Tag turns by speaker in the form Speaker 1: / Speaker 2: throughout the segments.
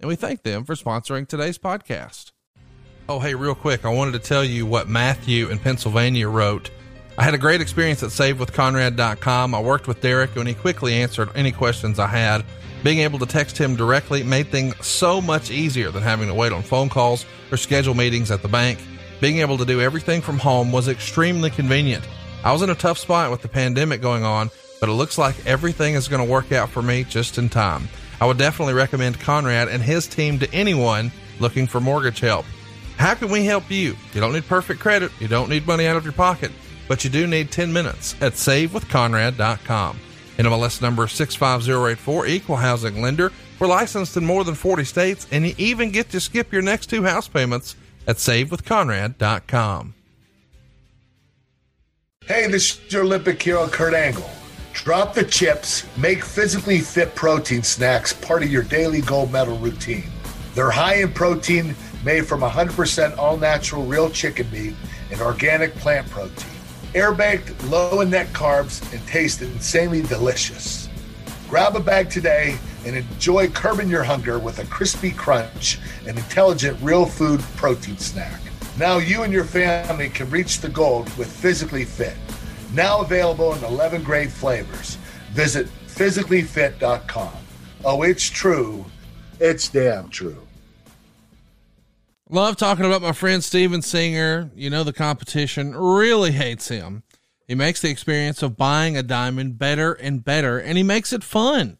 Speaker 1: and we thank them for sponsoring today's podcast. Oh, hey, real quick, I wanted to tell you what Matthew in Pennsylvania wrote. I had a great experience at SaveWithConrad.com. I worked with Derek and he quickly answered any questions I had. Being able to text him directly made things so much easier than having to wait on phone calls or schedule meetings at the bank. Being able to do everything from home was extremely convenient. I was in a tough spot with the pandemic going on, but it looks like everything is going to work out for me just in time. I would definitely recommend Conrad and his team to anyone looking for mortgage help. How can we help you? You don't need perfect credit, you don't need money out of your pocket, but you do need 10 minutes at savewithconrad.com. NMLS number 65084, equal housing lender. We're licensed in more than 40 states, and you even get to skip your next two house payments at savewithconrad.com.
Speaker 2: Hey, this is your Olympic hero, Kurt Angle. Drop the chips, make physically fit protein snacks part of your daily gold medal routine. They're high in protein, made from 100% all natural real chicken meat and organic plant protein. Air baked, low in net carbs, and taste insanely delicious. Grab a bag today and enjoy curbing your hunger with a crispy crunch and intelligent real food protein snack. Now you and your family can reach the gold with Physically Fit. Now available in 11 great flavors. Visit physicallyfit.com. Oh, it's true. It's damn true.
Speaker 1: Love talking about my friend Steven Singer. You know, the competition really hates him. He makes the experience of buying a diamond better and better, and he makes it fun.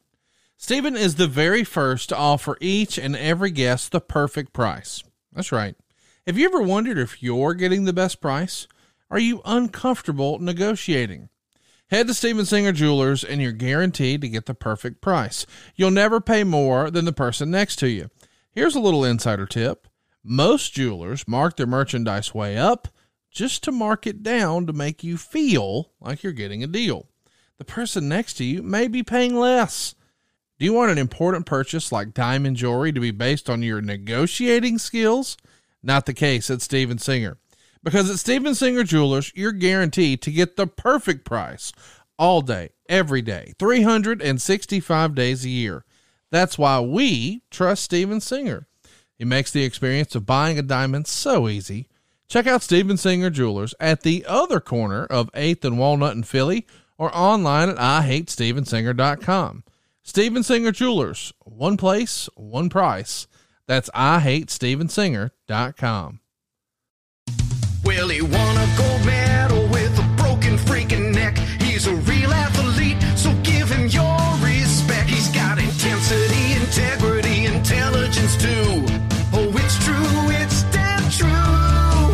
Speaker 1: Steven is the very first to offer each and every guest the perfect price. That's right. Have you ever wondered if you're getting the best price? Are you uncomfortable negotiating? Head to Steven Singer Jewelers and you're guaranteed to get the perfect price. You'll never pay more than the person next to you. Here's a little insider tip. Most jewelers mark their merchandise way up just to mark it down to make you feel like you're getting a deal. The person next to you may be paying less. Do you want an important purchase like diamond jewelry to be based on your negotiating skills? Not the case at Steven Singer. Because at Steven Singer Jewelers, you're guaranteed to get the perfect price all day, every day, 365 days a year. That's why we trust Steven Singer. He makes the experience of buying a diamond so easy. Check out Steven Singer Jewelers at the other corner of 8th and Walnut in Philly or online at IHateStevenSinger.com. Steven Singer Jewelers, one place, one price. That's IHateStevenSinger.com.
Speaker 3: Well, won a gold medal with a broken freaking neck. He's a real athlete, so give him your respect. He's got intensity, integrity, intelligence too. Oh, it's true, it's damn true.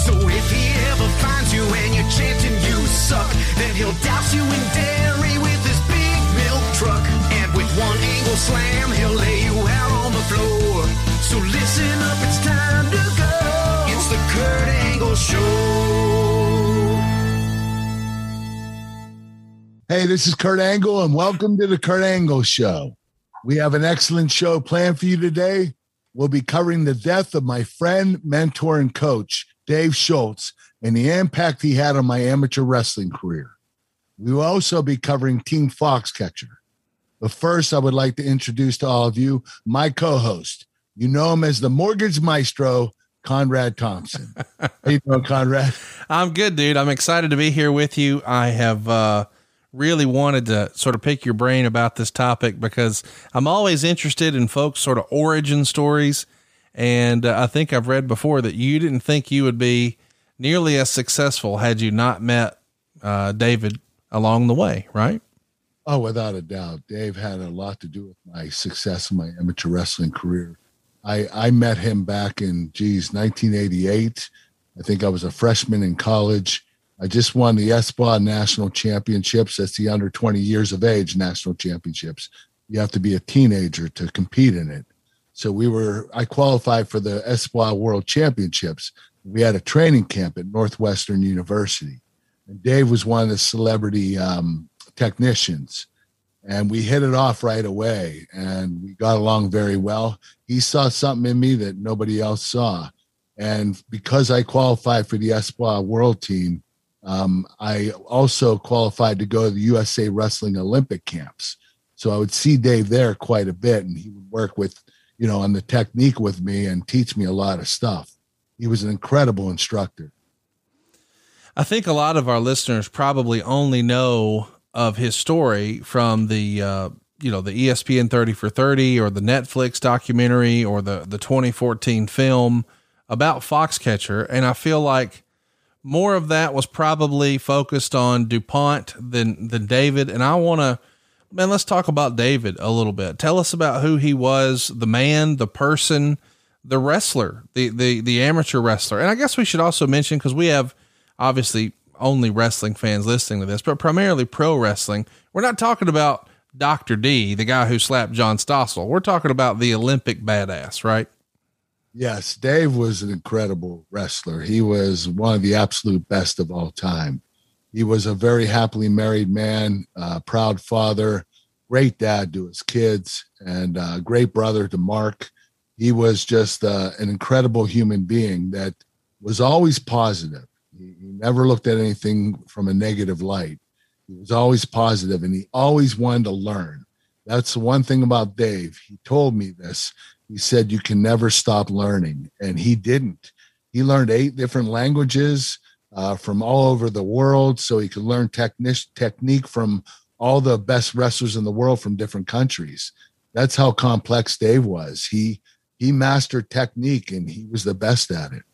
Speaker 3: So if he ever finds you and you're chanting you suck, then he'll douse you in dairy with his big milk truck. And with one angle slam, he'll lay you out on the floor. So listen up, Show.
Speaker 2: Hey, this is Kurt Angle, and welcome to the Kurt Angle Show. We have an excellent show planned for you today. We'll be covering the death of my friend, mentor, and coach, Dave Schultz, and the impact he had on my amateur wrestling career. We will also be covering Team Foxcatcher. But first, I would like to introduce to all of you my co host. You know him as the mortgage maestro, Conrad Thompson. How you doing, Conrad?
Speaker 1: I'm good, dude. I'm excited to be here with you. I have uh, really wanted to sort of pick your brain about this topic because I'm always interested in folks' sort of origin stories. And uh, I think I've read before that you didn't think you would be nearly as successful had you not met uh, David along the way, right?
Speaker 2: Oh, without a doubt. Dave had a lot to do with my success in my amateur wrestling career. I, I met him back in, geez, 1988. I think I was a freshman in college. I just won the Espoir national championships. That's the under 20 years of age national championships. You have to be a teenager to compete in it. So we were, I qualified for the Espoir World Championships. We had a training camp at Northwestern University. And Dave was one of the celebrity um, technicians. And we hit it off right away and we got along very well. He saw something in me that nobody else saw. And because I qualified for the Espoir World Team, um, I also qualified to go to the USA Wrestling Olympic camps. So I would see Dave there quite a bit, and he would work with, you know, on the technique with me and teach me a lot of stuff. He was an incredible instructor.
Speaker 1: I think a lot of our listeners probably only know of his story from the, uh, you know, the ESPN 30 for 30 or the Netflix documentary or the, the 2014 film about Foxcatcher. And I feel like more of that was probably focused on DuPont than, than David. And I want to, man, let's talk about David a little bit. Tell us about who he was, the man, the person, the wrestler, the, the, the amateur wrestler. And I guess we should also mention, cause we have obviously only wrestling fans listening to this, but primarily pro wrestling. We're not talking about Dr. D, the guy who slapped John Stossel. We're talking about the Olympic badass, right?
Speaker 2: Yes, Dave was an incredible wrestler. He was one of the absolute best of all time. He was a very happily married man, proud father, great dad to his kids, and great brother to Mark. He was just uh, an incredible human being that was always positive. He, he never looked at anything from a negative light. He was always positive and he always wanted to learn. That's the one thing about Dave. He told me this. He said you can never stop learning. And he didn't. He learned eight different languages uh, from all over the world so he could learn technique technique from all the best wrestlers in the world from different countries. That's how complex dave was. He he mastered technique and he was the best at it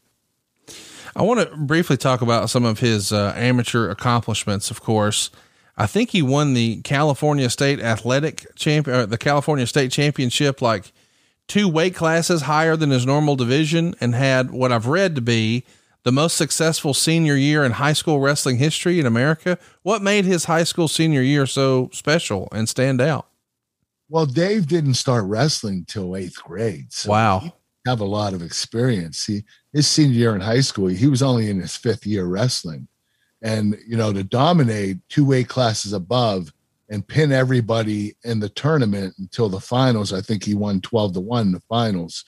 Speaker 1: i want to briefly talk about some of his uh, amateur accomplishments of course I think he won the California State Athletic Champion, uh, the California State Championship, like two weight classes higher than his normal division and had what I've read to be the most successful senior year in high school wrestling history in America. What made his high school senior year so special and stand out?
Speaker 2: Well, Dave didn't start wrestling till eighth grade.
Speaker 1: So wow.
Speaker 2: Have a lot of experience. He his senior year in high school, he was only in his fifth year wrestling. And you know, to dominate two weight classes above and pin everybody in the tournament until the finals. I think he won 12 to 1 in the finals.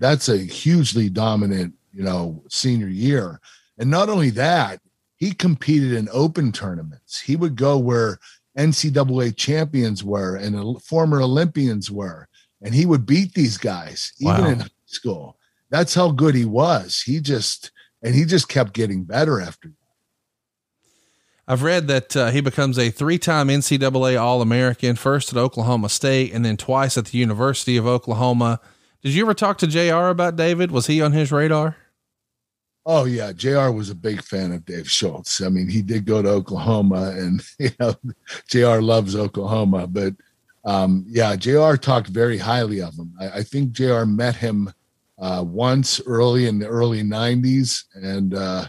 Speaker 2: That's a hugely dominant, you know, senior year. And not only that, he competed in open tournaments. He would go where NCAA champions were and former Olympians were, and he would beat these guys even wow. in school. That's how good he was. He just and he just kept getting better after
Speaker 1: I've read that uh, he becomes a three time NCAA All American, first at Oklahoma State and then twice at the University of Oklahoma. Did you ever talk to JR about David? Was he on his radar?
Speaker 2: Oh yeah, JR was a big fan of Dave Schultz. I mean, he did go to Oklahoma, and you know, JR loves Oklahoma. But um, yeah, JR talked very highly of him. I, I think JR met him uh, once early in the early '90s, and uh,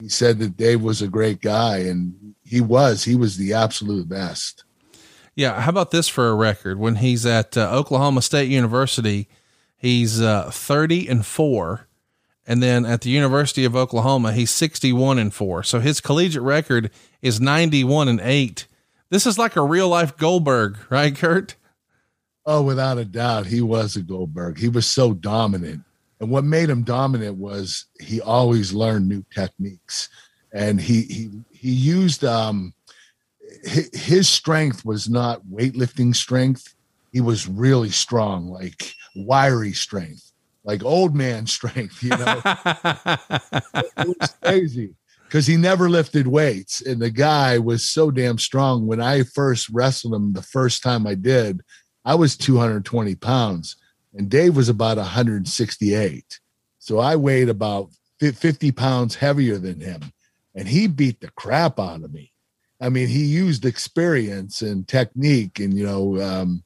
Speaker 2: he said that Dave was a great guy, and he was. He was the absolute best.
Speaker 1: Yeah. How about this for a record? When he's at uh, Oklahoma State University, he's uh, 30 and four. And then at the University of Oklahoma, he's 61 and four. So his collegiate record is 91 and eight. This is like a real life Goldberg, right, Kurt?
Speaker 2: Oh, without a doubt. He was a Goldberg. He was so dominant. And what made him dominant was he always learned new techniques, and he he he used um, his strength was not weightlifting strength. He was really strong, like wiry strength, like old man strength. You know, it was crazy because he never lifted weights, and the guy was so damn strong. When I first wrestled him, the first time I did, I was 220 pounds and Dave was about 168. So I weighed about 50 pounds heavier than him, and he beat the crap out of me. I mean, he used experience and technique and, you know, um,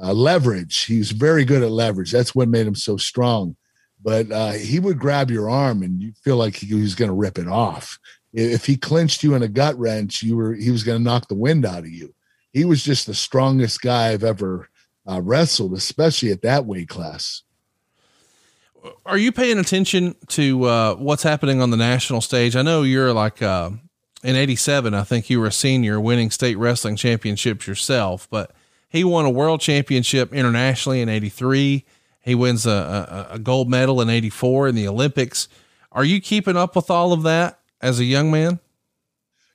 Speaker 2: uh, leverage. He was very good at leverage. That's what made him so strong. But uh, he would grab your arm and you feel like he was going to rip it off. If he clinched you in a gut wrench, you were he was going to knock the wind out of you. He was just the strongest guy I've ever uh, wrestled, especially at that weight class.
Speaker 1: are you paying attention to uh, what's happening on the national stage? I know you're like uh, in '87. I think you were a senior, winning state wrestling championships yourself. But he won a world championship internationally in '83. He wins a, a, a gold medal in '84 in the Olympics. Are you keeping up with all of that as a young man?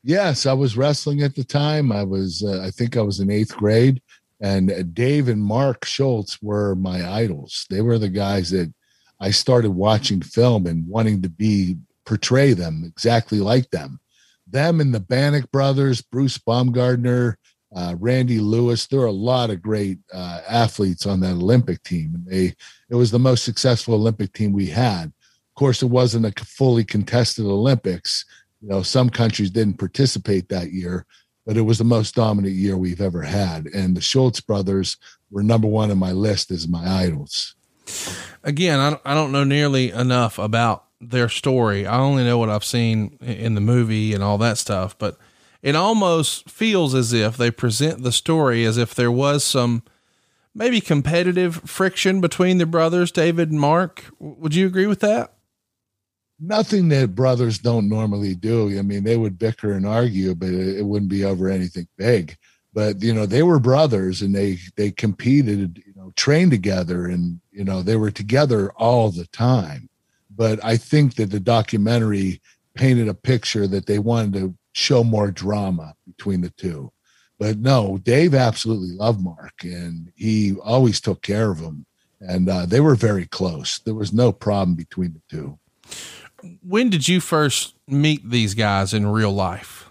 Speaker 2: Yes, I was wrestling at the time. I was, uh, I think I was in eighth grade, and Dave and Mark Schultz were my idols. They were the guys that I started watching film and wanting to be portray them exactly like them. Them and the Banach brothers, Bruce Baumgartner, uh, Randy Lewis. There are a lot of great uh, athletes on that Olympic team, they it was the most successful Olympic team we had. Of course, it wasn't a fully contested Olympics. You know, some countries didn't participate that year, but it was the most dominant year we've ever had. And the Schultz brothers were number one on my list as my idols
Speaker 1: again, I don't, I don't know nearly enough about their story. I only know what I've seen in the movie and all that stuff, but it almost feels as if they present the story as if there was some maybe competitive friction between the brothers, David and Mark. Would you agree with that?
Speaker 2: Nothing that brothers don't normally do. I mean, they would bicker and argue, but it wouldn't be over anything big. But you know, they were brothers and they they competed you know trained together and you know they were together all the time. But i think that the documentary painted a picture that they wanted to show more drama between the two. But no dave absolutely loved mark and he always took care of him. And uh, they were very close. There was no problem between the two
Speaker 1: when did you first meet these guys in real life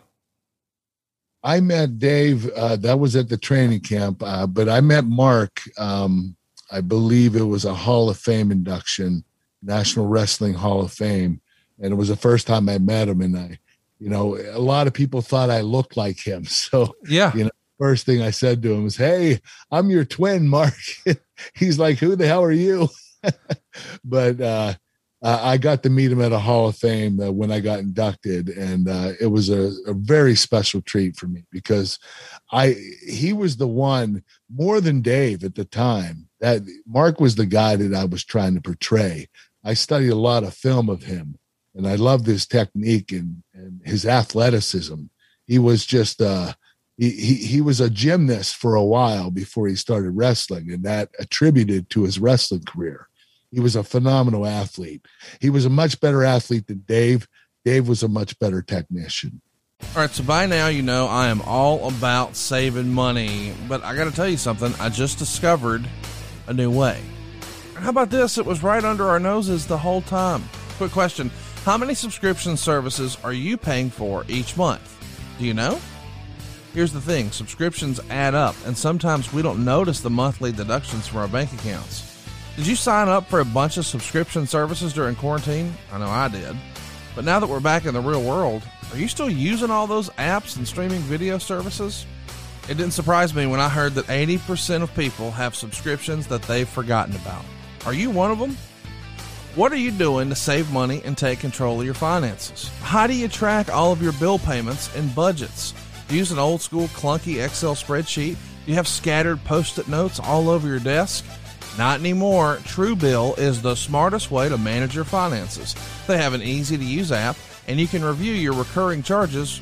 Speaker 2: I met Dave. Uh, that was at the training camp, uh, but I met Mark. Um, I believe it was a Hall of Fame induction, National Wrestling Hall of Fame, and it was the first time I met him. And I, you know, a lot of people thought I looked like him. So
Speaker 1: yeah,
Speaker 2: you know, first thing I said to him was, "Hey, I'm your twin, Mark." He's like, "Who the hell are you?" but uh, uh, I got to meet him at a Hall of Fame uh, when I got inducted, and uh, it was a, a, very special treat for me because I he was the one more than Dave at the time that Mark was the guy that I was trying to portray. I studied a lot of film of him, and I loved his technique and, and his athleticism. He was just uh, he, he he was a gymnast for a while before he started wrestling, and that attributed to his wrestling career he was a phenomenal athlete. He was a much better athlete than Dave. Dave was a much better technician.
Speaker 1: All right, so by now you know I am all about saving money, but I got to tell you something. I just discovered a new way. How about this? It was right under our noses the whole time. Quick question How many subscription services are you paying for each month? Do you know? Here's the thing subscriptions add up, and sometimes we don't notice the monthly deductions from our bank accounts. Did you sign up for a bunch of subscription services during quarantine? I know I did. But now that we're back in the real world, are you still using all those apps and streaming video services? It didn't surprise me when I heard that 80% of people have subscriptions that they've forgotten about. Are you one of them? What are you doing to save money and take control of your finances? How do you track all of your bill payments and budgets? Do you use an old school clunky Excel spreadsheet? Do you have scattered post it notes all over your desk? Not anymore. Truebill is the smartest way to manage your finances. They have an easy to use app, and you can review your recurring charges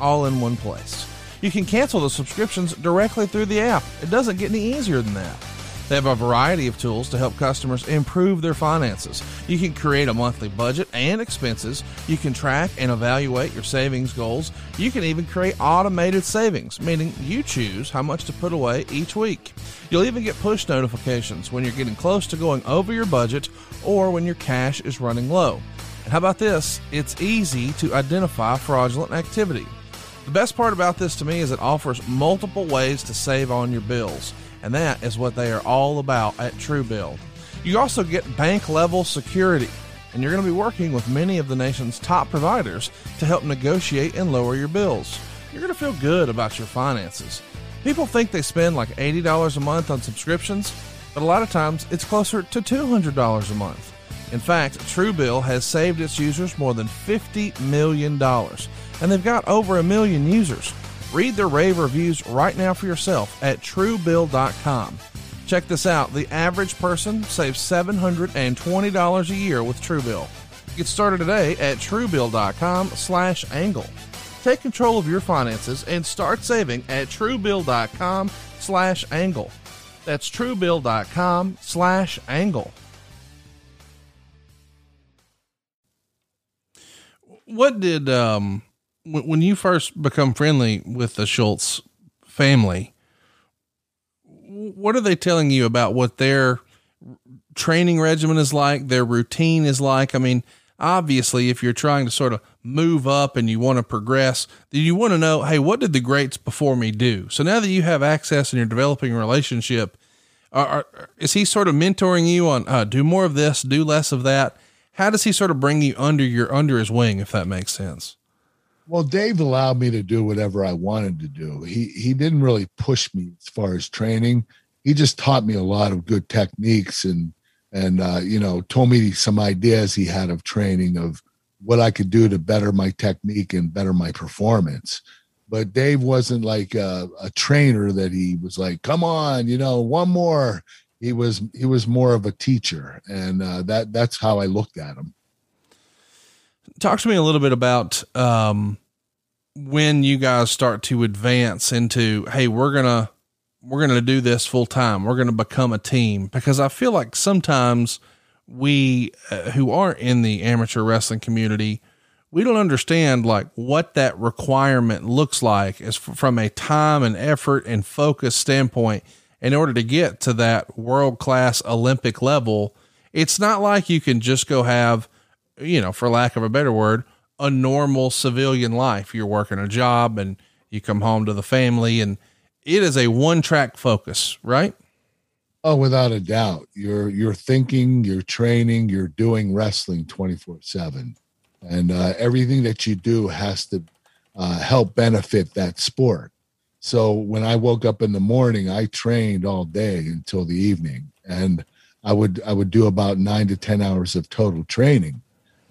Speaker 1: all in one place. You can cancel the subscriptions directly through the app. It doesn't get any easier than that. They have a variety of tools to help customers improve their finances. You can create a monthly budget and expenses. You can track and evaluate your savings goals. You can even create automated savings, meaning you choose how much to put away each week. You'll even get push notifications when you're getting close to going over your budget or when your cash is running low. And how about this? It's easy to identify fraudulent activity. The best part about this to me is it offers multiple ways to save on your bills and that is what they are all about at Truebill. You also get bank level security, and you're going to be working with many of the nation's top providers to help negotiate and lower your bills. You're going to feel good about your finances. People think they spend like $80 a month on subscriptions, but a lot of times it's closer to $200 a month. In fact, Truebill has saved its users more than $50 million, and they've got over a million users. Read their rave reviews right now for yourself at truebill.com. Check this out. The average person saves $720 a year with Truebill. Get started today at truebill.com slash angle. Take control of your finances and start saving at truebill.com slash angle. That's truebill.com slash angle. What did, um, when, you first become friendly with the Schultz family, what are they telling you about what their training regimen is like, their routine is like? I mean, obviously, if you're trying to sort of move up and you want to progress, then you want to know, hey, what did the greats before me do? So now that you have access and you're developing a relationship, are, are, is he sort of mentoring you on uh, do more of this, do less of that? How does he sort of bring you under your under his wing, if that makes sense?
Speaker 2: Well, Dave allowed me to do whatever I wanted to do. He he didn't really push me as far as training. He just taught me a lot of good techniques and and uh, you know told me some ideas he had of training of what I could do to better my technique and better my performance. But Dave wasn't like a, a trainer that he was like, "Come on, you know, one more." He was he was more of a teacher, and uh, that that's how I looked at him.
Speaker 1: Talk to me a little bit about um, when you guys start to advance into, hey, we're gonna we're to do this full time. We're to become a team because I feel like sometimes we uh, who aren't in the amateur wrestling community, we don't understand like what that requirement looks like as f- from a time and effort and focus standpoint in order to get to that world class Olympic level. It's not like you can just go have, you know, for lack of a better word, a normal civilian life. You're working a job and you come home to the family and it is a one track focus, right?
Speaker 2: Oh, without a doubt. You're you're thinking, you're training, you're doing wrestling 24/7. And uh, everything that you do has to uh, help benefit that sport. So when I woke up in the morning, I trained all day until the evening, and I would I would do about nine to ten hours of total training.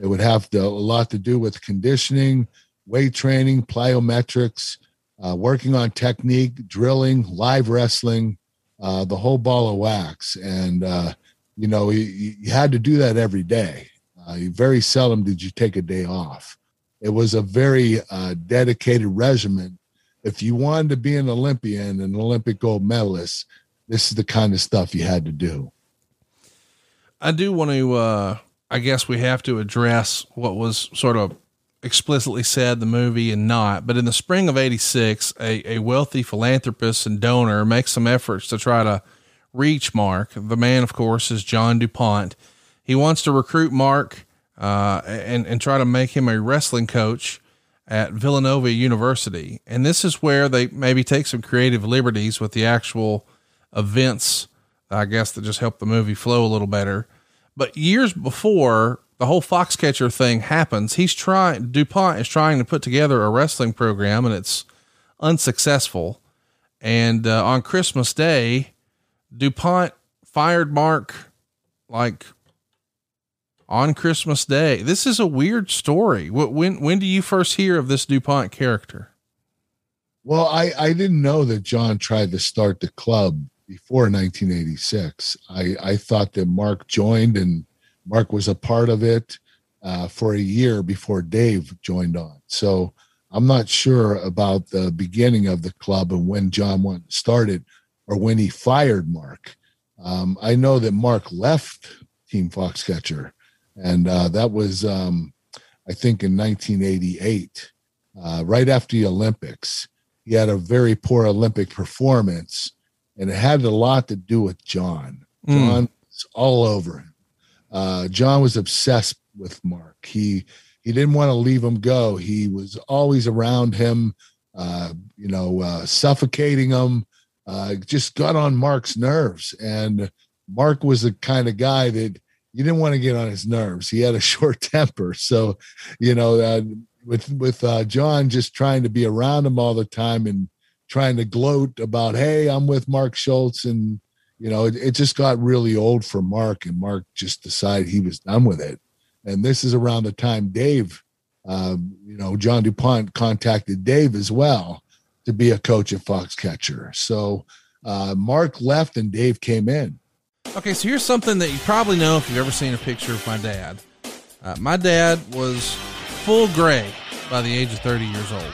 Speaker 2: It would have to, a lot to do with conditioning, weight training, plyometrics, uh, working on technique, drilling, live wrestling, uh, the whole ball of wax. And, uh, you know, you, you, had to do that every day. Uh, very seldom did you take a day off. It was a very uh, dedicated regimen. If you wanted to be an Olympian, an Olympic gold medalist, this is the kind of stuff you had to do.
Speaker 1: I do want to, uh, I guess we have to address what was sort of explicitly said the movie and not, but in the spring of 86, a, a wealthy philanthropist and donor makes some efforts to try to reach Mark. The man, of course, is John DuPont. He wants to recruit Mark uh, and, and try to make him a wrestling coach at Villanova University. And this is where they maybe take some creative liberties with the actual events, I guess, that just help the movie flow a little better. But years before, the whole Foxcatcher thing happens, he's trying, DuPont is trying to put together a wrestling program and it's unsuccessful. And uh, on Christmas Day, DuPont fired Mark like on Christmas Day. This is a weird story. When, when do you first hear of this DuPont character?
Speaker 2: Well, I, I didn't know that John tried to start the club before 1986. I, I thought that Mark joined and Mark was a part of it uh, for a year before Dave joined on. So I'm not sure about the beginning of the club and when John started or when he fired Mark. Um, I know that Mark left Team Foxcatcher, and uh, that was, um, I think, in 1988, uh, right after the Olympics. He had a very poor Olympic performance, and it had a lot to do with John. Mm. John was all over him uh, John was obsessed with Mark. He he didn't want to leave him go. He was always around him, uh, you know, uh, suffocating him. Uh, just got on Mark's nerves, and Mark was the kind of guy that you didn't want to get on his nerves. He had a short temper, so you know, uh, with with uh, John just trying to be around him all the time and trying to gloat about, hey, I'm with Mark Schultz and you know, it, it, just got really old for Mark, and Mark just decided he was done with it. And this is around the time Dave, um, you know, John DuPont contacted Dave as well to be a coach at Foxcatcher. So uh, Mark left and Dave came in.
Speaker 1: Okay, so here's something that you probably know if you've ever seen a picture of my dad. Uh, my dad was full gray by the age of 30 years old.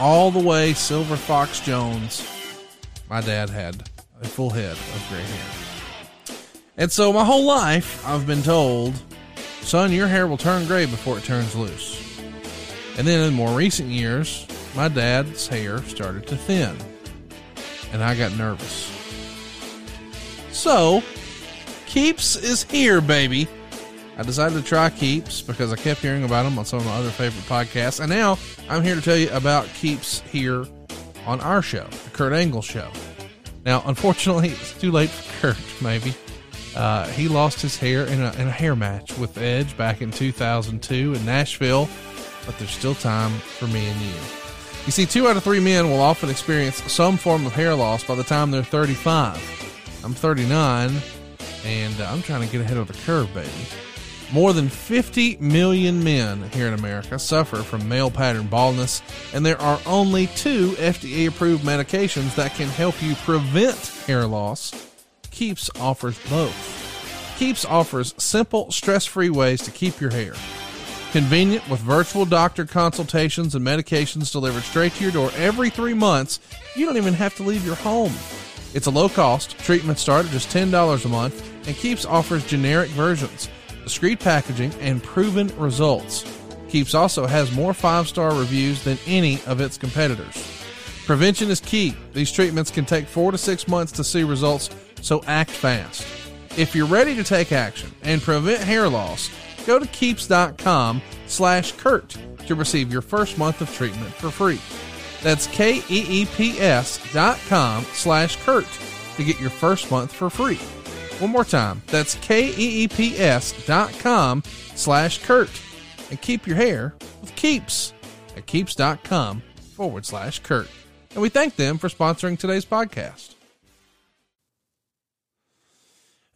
Speaker 1: All the way Silver Fox Jones, my dad had a full head of gray hair. And so my whole life, I've been told, son, your hair will turn gray before it turns loose. And then in more recent years, my dad's hair started to thin. And I got nervous. So, Keeps is here, baby. I decided to try Keeps because I kept hearing about them on some of my other favorite podcasts. And now I'm here to tell you about Keeps here on our show, the Kurt Angle Show. Now, unfortunately, it's too late for Kurt, maybe. Uh, he lost his hair in a, in a hair match with Edge back in 2002 in Nashville, but there's still time for me and you. You see, two out of three men will often experience some form of hair loss by the time they're 35. I'm 39, and I'm trying to get ahead of the curve, baby. More than 50 million men here in America suffer from male pattern baldness, and there are only two FDA approved medications that can help you prevent hair loss. Keeps offers both. Keeps offers simple, stress free ways to keep your hair. Convenient with virtual doctor consultations and medications delivered straight to your door every three months. You don't even have to leave your home. It's a low cost treatment start at just $10 a month and Keeps offers generic versions, discreet packaging, and proven results. Keeps also has more five star reviews than any of its competitors. Prevention is key. These treatments can take four to six months to see results, so act fast. If you're ready to take action and prevent hair loss, go to keeps.com slash Kurt to receive your first month of treatment for free. That's K-E-E-P-S dot com slash Kurt to get your first month for free. One more time. That's K-E-E-P-S dot com slash Kurt. And keep your hair with Keeps at keeps.com forward slash Kurt. And we thank them for sponsoring today's podcast.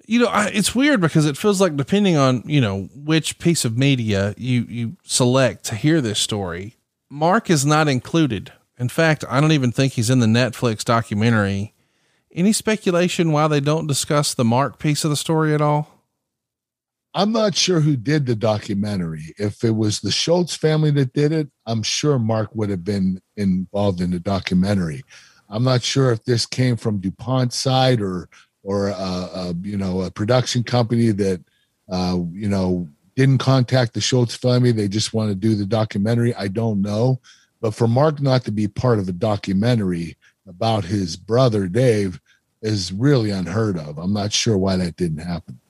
Speaker 1: You know, I, it's weird because it feels like depending on, you know, which piece of media you, you select to hear this story, Mark is not included. In fact, I don't even think he's in the Netflix documentary. Any speculation why they don't discuss the Mark piece of the story at all?
Speaker 2: I'm not sure who did the documentary. If it was the Schultz family that did it, I'm sure Mark would have been involved in the documentary. I'm not sure if this came from DuPont's side or or uh, uh, you know a production company that uh, you know didn't contact the Schultz family. They just want to do the documentary. I don't know, but for Mark not to be part of a documentary about his brother Dave is really unheard of. I'm not sure why that didn't happen.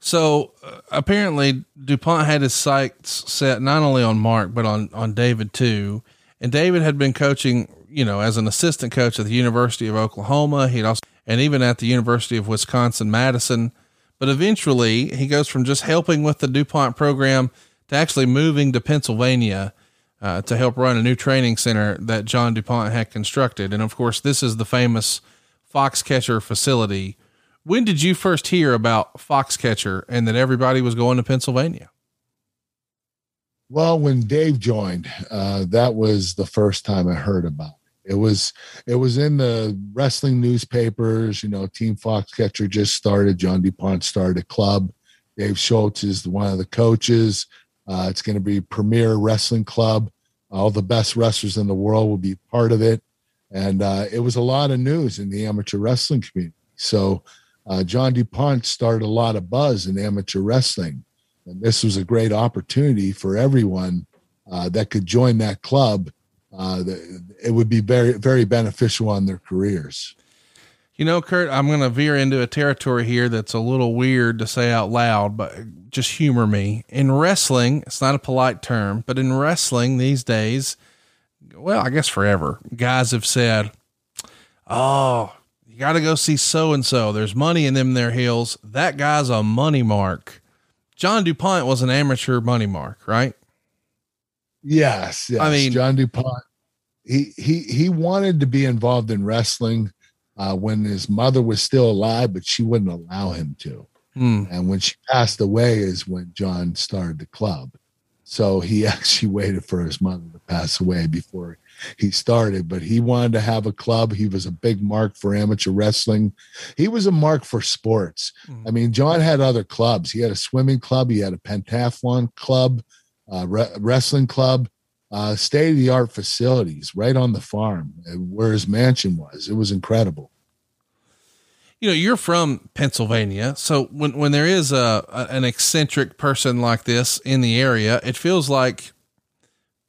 Speaker 1: So uh, apparently DuPont had his sights set not only on Mark, but on, on David too. And David had been coaching, you know, as an assistant coach at the University of Oklahoma. He'd also, and even at the University of Wisconsin Madison. But eventually he goes from just helping with the DuPont program to actually moving to Pennsylvania uh, to help run a new training center that John DuPont had constructed. And of course, this is the famous Foxcatcher facility when did you first hear about Foxcatcher and that everybody was going to Pennsylvania?
Speaker 2: Well, when Dave joined, uh, that was the first time I heard about it. It was it was in the wrestling newspapers. You know, Team Foxcatcher just started. John DuPont started a club. Dave Schultz is one of the coaches. Uh, it's going to be premier wrestling club. All the best wrestlers in the world will be part of it, and uh, it was a lot of news in the amateur wrestling community. So uh, John DuPont started a lot of buzz in amateur wrestling. And this was a great opportunity for everyone uh, that could join that club. Uh, it would be very, very beneficial on their careers.
Speaker 1: You know, Kurt, I'm going to veer into a territory here that's a little weird to say out loud, but just humor me. In wrestling, it's not a polite term, but in wrestling these days, well, I guess forever, guys have said, Oh, you got to go see so and so. There's money in them their heels. That guy's a money mark. John DuPont was an amateur money mark, right?
Speaker 2: Yes, yes. I mean, John DuPont. He he he wanted to be involved in wrestling uh, when his mother was still alive, but she wouldn't allow him to. Hmm. And when she passed away, is when John started the club. So he actually waited for his mother to pass away before he started, but he wanted to have a club. He was a big mark for amateur wrestling. He was a mark for sports.
Speaker 1: Mhm.
Speaker 2: I mean, John had other clubs. He had a swimming club, he had a pentathlon club, uh, re- wrestling club, uh, state of the art facilities right on the farm uh, where his mansion was. It was incredible.
Speaker 1: you know you're from Pennsylvania, so when when there is a, a an eccentric person like this in the area, it feels like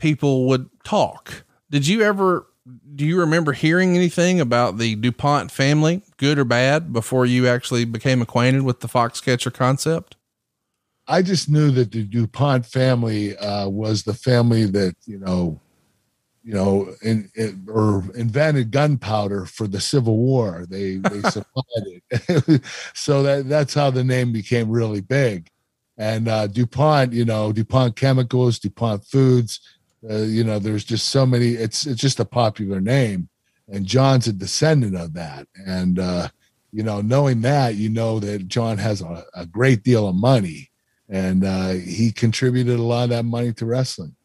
Speaker 1: people would talk. Did you ever do you remember hearing anything about the DuPont family, good or bad, before you actually became acquainted with the Foxcatcher concept?
Speaker 2: I just knew that the DuPont family uh, was the family that you know, you know, in, in, or invented gunpowder for the Civil War. They they supplied it, so that that's how the name became really big. And uh, DuPont, you know, DuPont Chemicals, DuPont Foods, uh, you know, there's just so many. It's it's just a popular name, and John's a descendant of that. And uh, you know, knowing that, you know that John has a, a great deal of money and uh, he contributed a lot of that money to wrestling.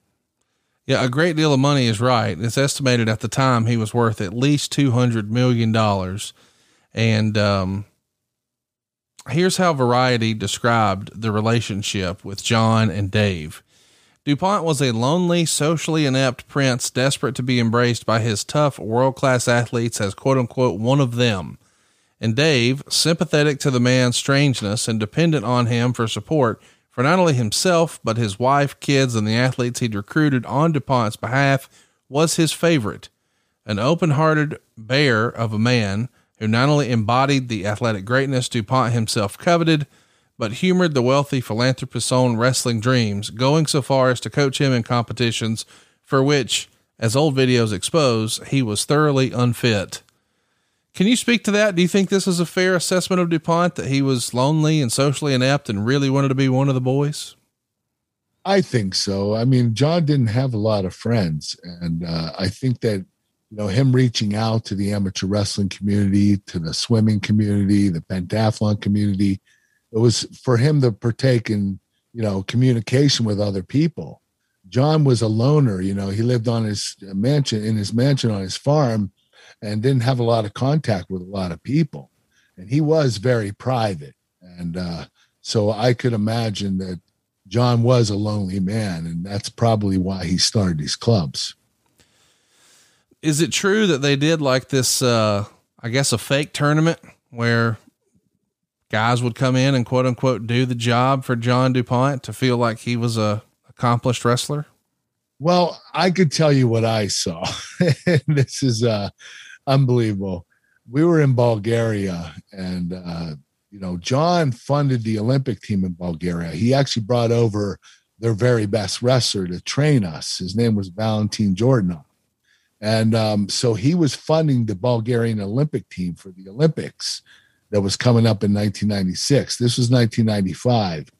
Speaker 1: Yeah, a great deal of money is right. It's estimated at the time he was worth at least two hundred million dollars, and um, here's how Variety described the relationship with John and Dave. DuPont was a lonely, socially inept prince desperate to be embraced by his tough, world class athletes as quote unquote one of them. And Dave, sympathetic to the man's strangeness and dependent on him for support for not only himself, but his wife, kids, and the athletes he'd recruited on DuPont's behalf, was his favorite. An open hearted bear of a man who not only embodied the athletic greatness DuPont himself coveted, but humored the wealthy philanthropist's own wrestling dreams, going so far as to coach him in competitions for which, as old videos expose, he was thoroughly unfit. Can you speak to that? Do you think this is a fair assessment of DuPont that he was lonely and socially inept and really wanted to be one of the boys?
Speaker 2: I think so. I mean, John didn't have a lot of friends, and uh, I think that you know him reaching out to the amateur wrestling community, to the swimming community, the pentathlon community, it was for him to partake in you know communication with other people. John was a loner. You know, he lived on his mansion in his mansion on his farm, and didn't have a lot of contact with a lot of people, and he was very private. And uh, so I could imagine that John was a lonely man, and that's probably why he started these clubs.
Speaker 1: Is it true that they did like this, uh, I guess, a fake tournament where guys would come in and quote unquote do the job for John DuPont to feel like he was a accomplished wrestler?
Speaker 2: Well, I could tell you what I saw. this is uh, unbelievable. We were in Bulgaria, and uh, you know, John funded the Olympic team in Bulgaria. He actually brought over their very best wrestler to train us. His name was Valentin Jordanov. And um, so he was funding the Bulgarian Olympic team for the Olympics that was coming up in 1996. This was 1995.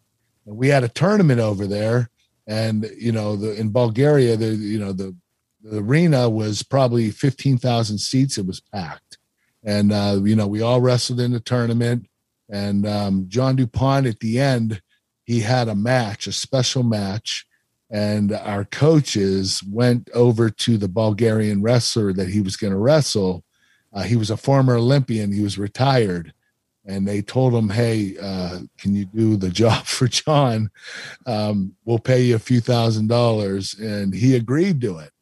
Speaker 2: And we had a tournament over there. And, you know, the, in Bulgaria, the, you know, the, the arena was probably 15,000 seats. It was packed. And, uh, you know, we all wrestled in the tournament. And um, John DuPont at the end, he had a match, a special match. And our coaches went over to the Bulgarian wrestler that he was going to wrestle. Uh, he was a former Olympian, he was retired. And they told him, Hey, uh, can you do the job for John? Um, we'll pay you a few thousand dollars. And he agreed to it.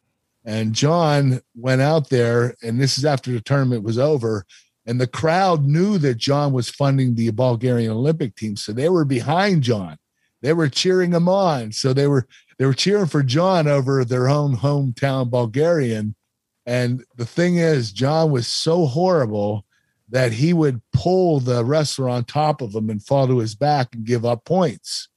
Speaker 2: And John went out there, and this is after the tournament was over and the crowd knew that John was funding the Bulgarian Olympic team, so they were behind John. They were cheering him on. So they were they were cheering for John over their own hometown Bulgarian. And the thing is, John was so horrible that he would pull the wrestler on top of him and fall to his back and give up points.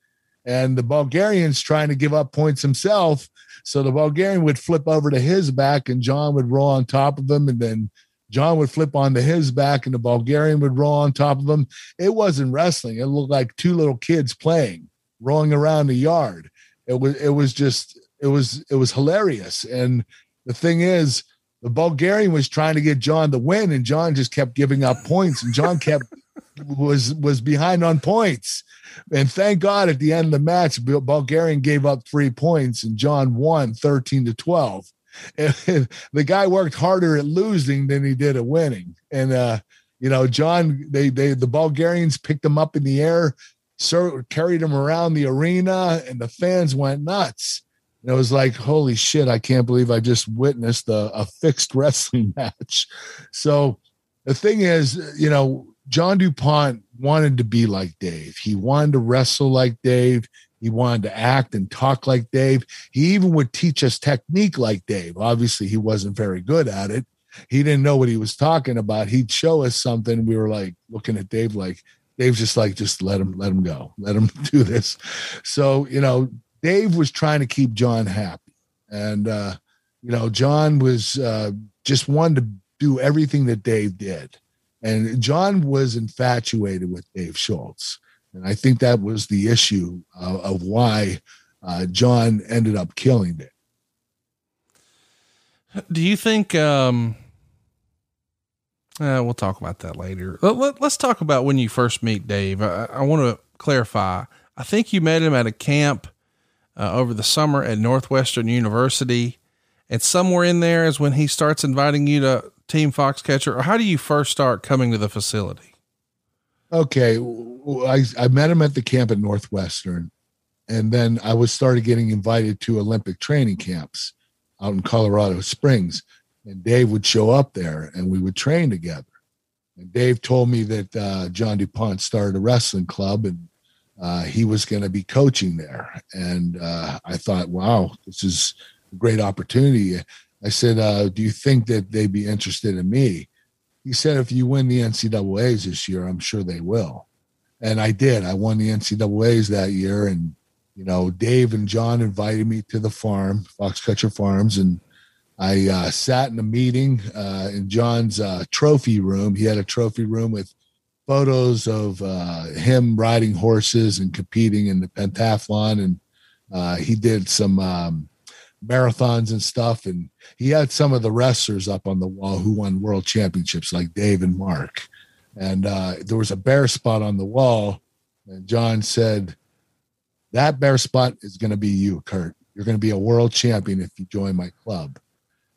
Speaker 2: And the Bulgarian's trying to give up points himself. So the Bulgarian would flip over to his back and John would roll on top of him and then John would flip onto his back and the Bulgarian would roll on top of him. It wasn't wrestling. It looked like two little kids playing, rolling around the yard. It was it was just it was it was hilarious. And the thing is, the Bulgarian was trying to get John to win, and John just kept giving up points, and John kept was was behind on points. And thank God at the end of the match, Bulgarian gave up three points, and John won 13 to 12 the guy worked harder at losing than he did at winning. And uh, you know, John, they they the Bulgarians picked him up in the air, so carried him around the arena, and the fans went nuts. And it was like, holy shit, I can't believe I just witnessed a, a fixed wrestling match. So the thing is, you know, John DuPont wanted to be like Dave. He wanted to wrestle like Dave. He wanted to act and talk like Dave. He even would teach us technique like Dave. Obviously, he wasn't very good at it. He didn't know what he was talking about. He'd show us something. We were like looking at Dave like, Dave's just like, just let him, let him go. Let him do this. So, you know, Dave was trying to keep John happy. And, uh, you know, John was uh, just wanted to do everything that Dave did. And John was infatuated with Dave Schultz. And I think that was the issue uh, of why uh, John ended up killing it.
Speaker 1: Do you think, um, uh, we'll talk about that later. Let, us talk about when you first meet Dave. I, I want to clarify. I think you met him at a camp uh, over the summer at Northwestern University. And somewhere in there is when he starts inviting you to Team Foxcatcher, or how do you first start coming to the facility?
Speaker 2: Okay, I, I met him at the camp at Northwestern, and then I was started getting invited to Olympic training camps out in Colorado Springs, and Dave would show up there, and we would train together. And Dave told me that uh, John Dupont started a wrestling club, and uh, he was going to be coaching there. And uh, I thought, wow, this is a great opportunity. I said, uh, Do you think that they'd be interested in me? He said, If you win the NCAAs this year, I'm sure they will. And I did. I won the NCAAs that year. And, you know, Dave and John invited me to the farm, Foxcatcher Farms. And I uh, sat in a meeting uh, in John's uh, trophy room. He had a trophy room with photos of uh, him riding horses and competing in the pentathlon. And uh, he did some um, marathons and stuff. And he had some of the wrestlers up on the wall who won world championships, like Dave and Mark. And uh, there was a bare spot on the wall. And John said, That bare spot is going to be you, Kurt. You're going to be a world champion if you join my club.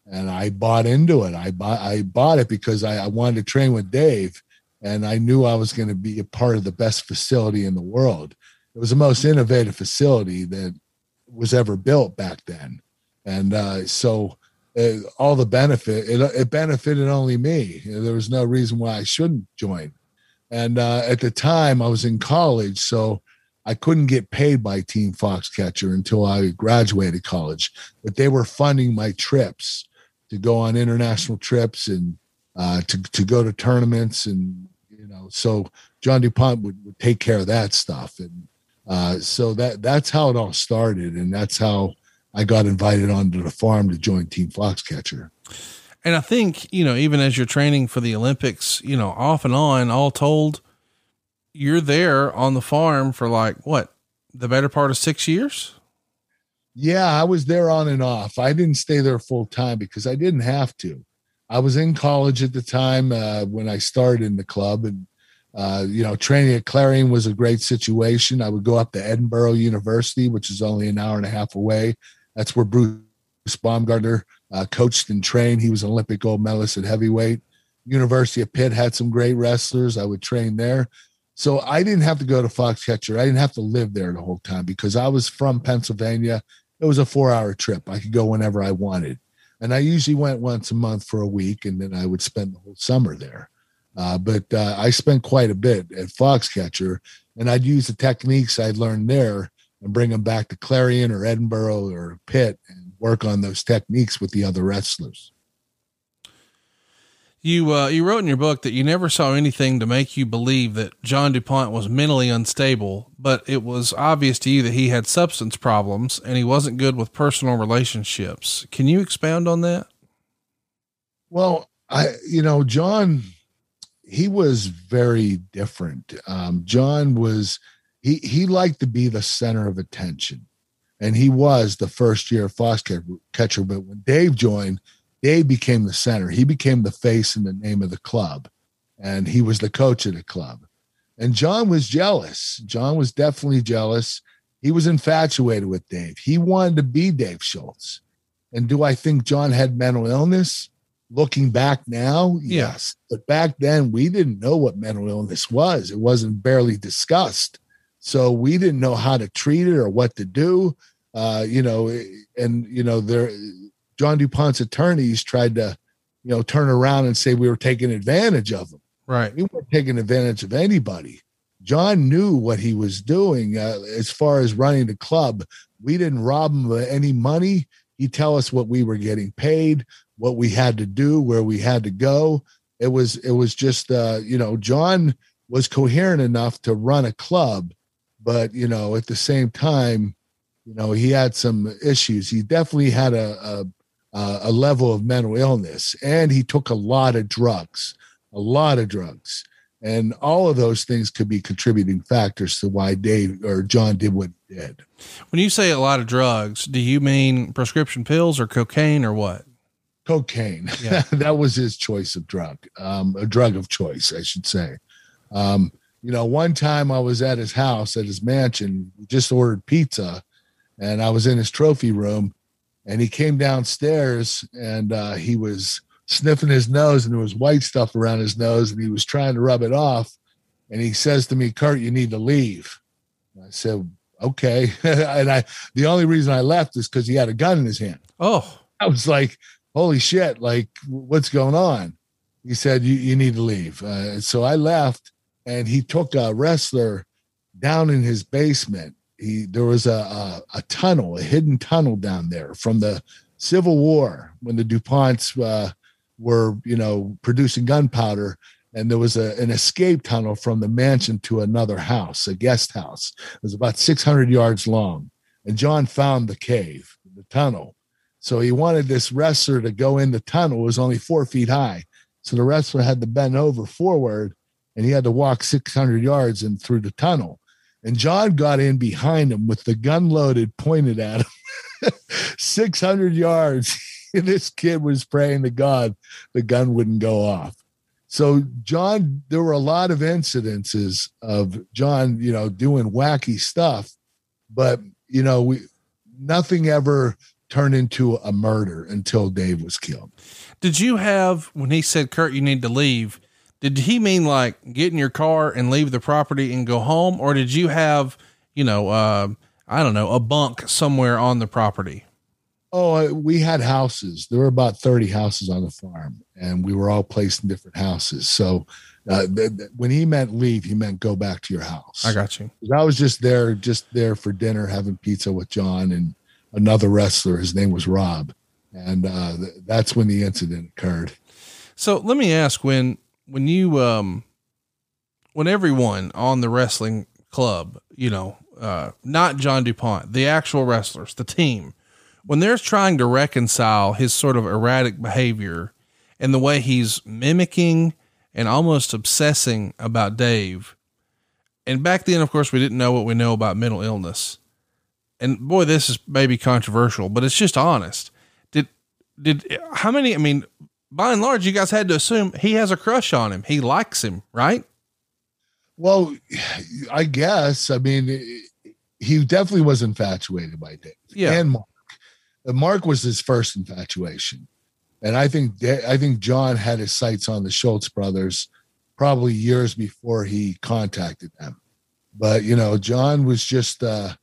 Speaker 2: And I bought into it. I bought, I bought it because I, I wanted to train with Dave. And I knew I was going to be a part of the best facility in the world. It was the most innovative facility that was ever built back then and uh, so uh, all the benefit it, it, benefited only me. There was no reason why I shouldn't join. And uh, at the time, I was in college, so I couldn't get paid by Team Foxcatcher until I graduated college. But they were funding my trips to go on international trips and uh, to to go to tournaments, and so John Dupont would, would take care of that stuff, and uh, so that that's how it all started, and that's how I got invited onto the farm to join Team Foxcatcher.
Speaker 1: And I think, you know, even as you're training for the Olympics, you know, off and on, all told, you're there on the farm for like what, the better part of six years?
Speaker 2: Yeah, I was there on and off. I didn't stay there full time because I didn't have to. I was in college at the time uh, when I started in the club, and uh, you know, training at Clarion was a great situation. I would go up to Edinboro University, which is only an hour and a half away, that's where Bruce Baumgartner uh, coached and trained. He was an Olympic gold medalist at heavyweight. University of Pitt had some great wrestlers. I would train there. So I didn't have to go to Foxcatcher. I didn't have to live there the whole time because I was from Pennsylvania. It was a four hour trip. I could go whenever I wanted. And I usually went once a month for a week and then I would spend the whole summer there. Uh, but uh, I spent quite a bit at Foxcatcher and I'd use the techniques I'd learned there and bring them back to Clarion or Edinboro or Pitt and work on those techniques with the other wrestlers.
Speaker 1: You uh, you wrote in your book that you never saw anything to make you believe that John DuPont was mentally unstable, but it was obvious to you that he had substance problems and he wasn't good with personal relationships. Can you expound on that?
Speaker 2: Well, I you know John, he was very different. Um, John was he he liked to be the center of attention, and he was the first year Foxcatcher. But when Dave joined, Dave became the center. He became the face and the name of the club, and he was the coach of the club. And John was jealous. John was definitely jealous. He was infatuated with Dave. He wanted to be Dave Schultz. And do I think John had mental illness? Looking back now,
Speaker 1: Yeah.
Speaker 2: yes. But back then, we didn't know what mental illness was. It wasn't barely discussed. So we didn't know how to treat it or what to do. Uh, you know, and, you know, there, John DuPont's attorneys tried to, you know, turn around and say we were taking advantage of him.
Speaker 1: Right.
Speaker 2: We weren't taking advantage of anybody. John knew what he was doing uh, as far as running the club. We didn't rob him of any money. He'd tell us what we were getting paid, what we had to do, where we had to go. It was it was just uh, you know John was coherent enough to run a club, but you know at the same time, you know he had some issues. He definitely had a a, a level of mental illness, and he took a lot of drugs, a lot of drugs and all of those things could be contributing factors to why Dave or John did what he did.
Speaker 1: When you say a lot of drugs, do you mean prescription pills or cocaine or what?
Speaker 2: Cocaine.
Speaker 1: Yeah.
Speaker 2: that was his choice of drug, um, a drug of choice, I should say. Um, you know, one time I was at his house, at his mansion, just ordered pizza, and I was in his trophy room, and he came downstairs and uh, he was sniffing his nose, and there was white stuff around his nose, and he was trying to rub it off. And he says to me, Kurt, you need to leave. I said, okay. and I, the only reason I left is because he had a gun in his hand.
Speaker 1: Oh,
Speaker 2: I was like, holy shit, like, what's going on? He said, you, you need to leave. Uh, so I left, and he took a wrestler down in his basement. He there was a, a, a tunnel, a hidden tunnel down there from the Civil War when the DuPonts uh, were, you know, producing gunpowder. And there was a, an escape tunnel from the mansion to another house, a guest house. It was about 600 yards long. And John found the cave, the tunnel. So he wanted this wrestler to go in the tunnel. It was only four feet high. So the wrestler had to bend over forward and he had to walk 600 yards and through the tunnel. And John got in behind him with the gun loaded, pointed at him 600 yards. And this kid was praying to God the gun wouldn't go off. So, John, there were a lot of incidences of John, you know, doing wacky stuff, but, you know, we, nothing ever turned into a murder until Dave was killed.
Speaker 1: did you have, when he said, Kurt, you need to leave, did he mean like get in your car and leave the property and go home? Or did you have, you know, uh, I don't know, a bunk somewhere on the property?
Speaker 2: Oh, we had houses. There were about 30 houses on the farm, and we were all placed in different houses. So uh, th- th- when he meant leave, he meant go back to your house.
Speaker 1: I got you.
Speaker 2: I was just there, just there for dinner, having pizza with John and another wrestler. His name was Rob. And uh, th- that's when the incident occurred.
Speaker 1: So let me ask when, when you, um, when everyone on the wrestling club, you know, uh, not John DuPont, the actual wrestlers, the team, when they're trying to reconcile his sort of erratic behavior and the way he's mimicking and almost obsessing about Dave. And back then, of course, we didn't know what we know about mental illness. And boy, this is maybe controversial, but it's just honest. Did, did, how many, I mean, by and large, you guys had to assume he has a crush on him. He likes him, right?
Speaker 2: Well, I guess. I mean, he definitely was infatuated by Dave
Speaker 1: Yeah.
Speaker 2: and Mark. Mark was his first infatuation, and I think I think John had his sights on the Schultz brothers probably years before he contacted them. But you know, John was just uh,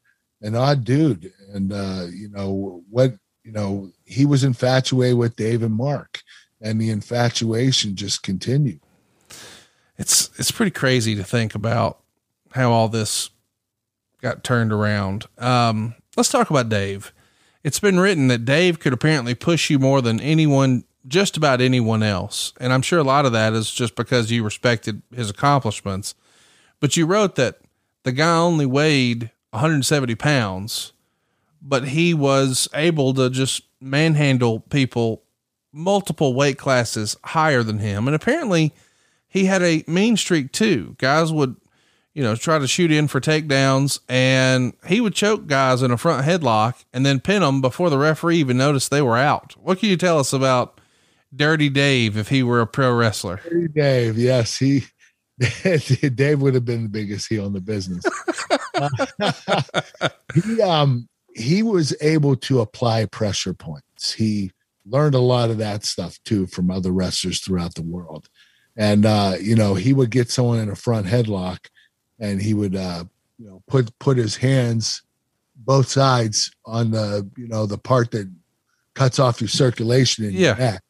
Speaker 2: an odd dude, and uh, you know what? You know, he was infatuated with Dave and Mark, and the infatuation just continued.
Speaker 1: it's it's pretty crazy to think about how all this got turned around. Um, let's talk about Dave. It's been written that Dave could apparently push you more than anyone, just about anyone else, and I'm sure a lot of that is just because you respected his accomplishments. But you wrote that the guy only weighed 170 pounds, but he was able to just manhandle people multiple weight classes higher than him, and apparently he had a mean streak too. Guys would, you know, try to shoot in for takedowns and he would choke guys in a front headlock and then pin them before the referee even noticed they were out. What can you tell us about Dirty Dave if he were a pro wrestler?
Speaker 2: Dirty Dave, yes, he Dave would have been the biggest heel in the business. he um he was able to apply pressure points. He learned a lot of that stuff too from other wrestlers throughout the world. And uh, you know, he would get someone in a front headlock and he would uh, you know put put his hands both sides on the you know the part that cuts off your circulation in
Speaker 1: Yeah.
Speaker 2: your neck.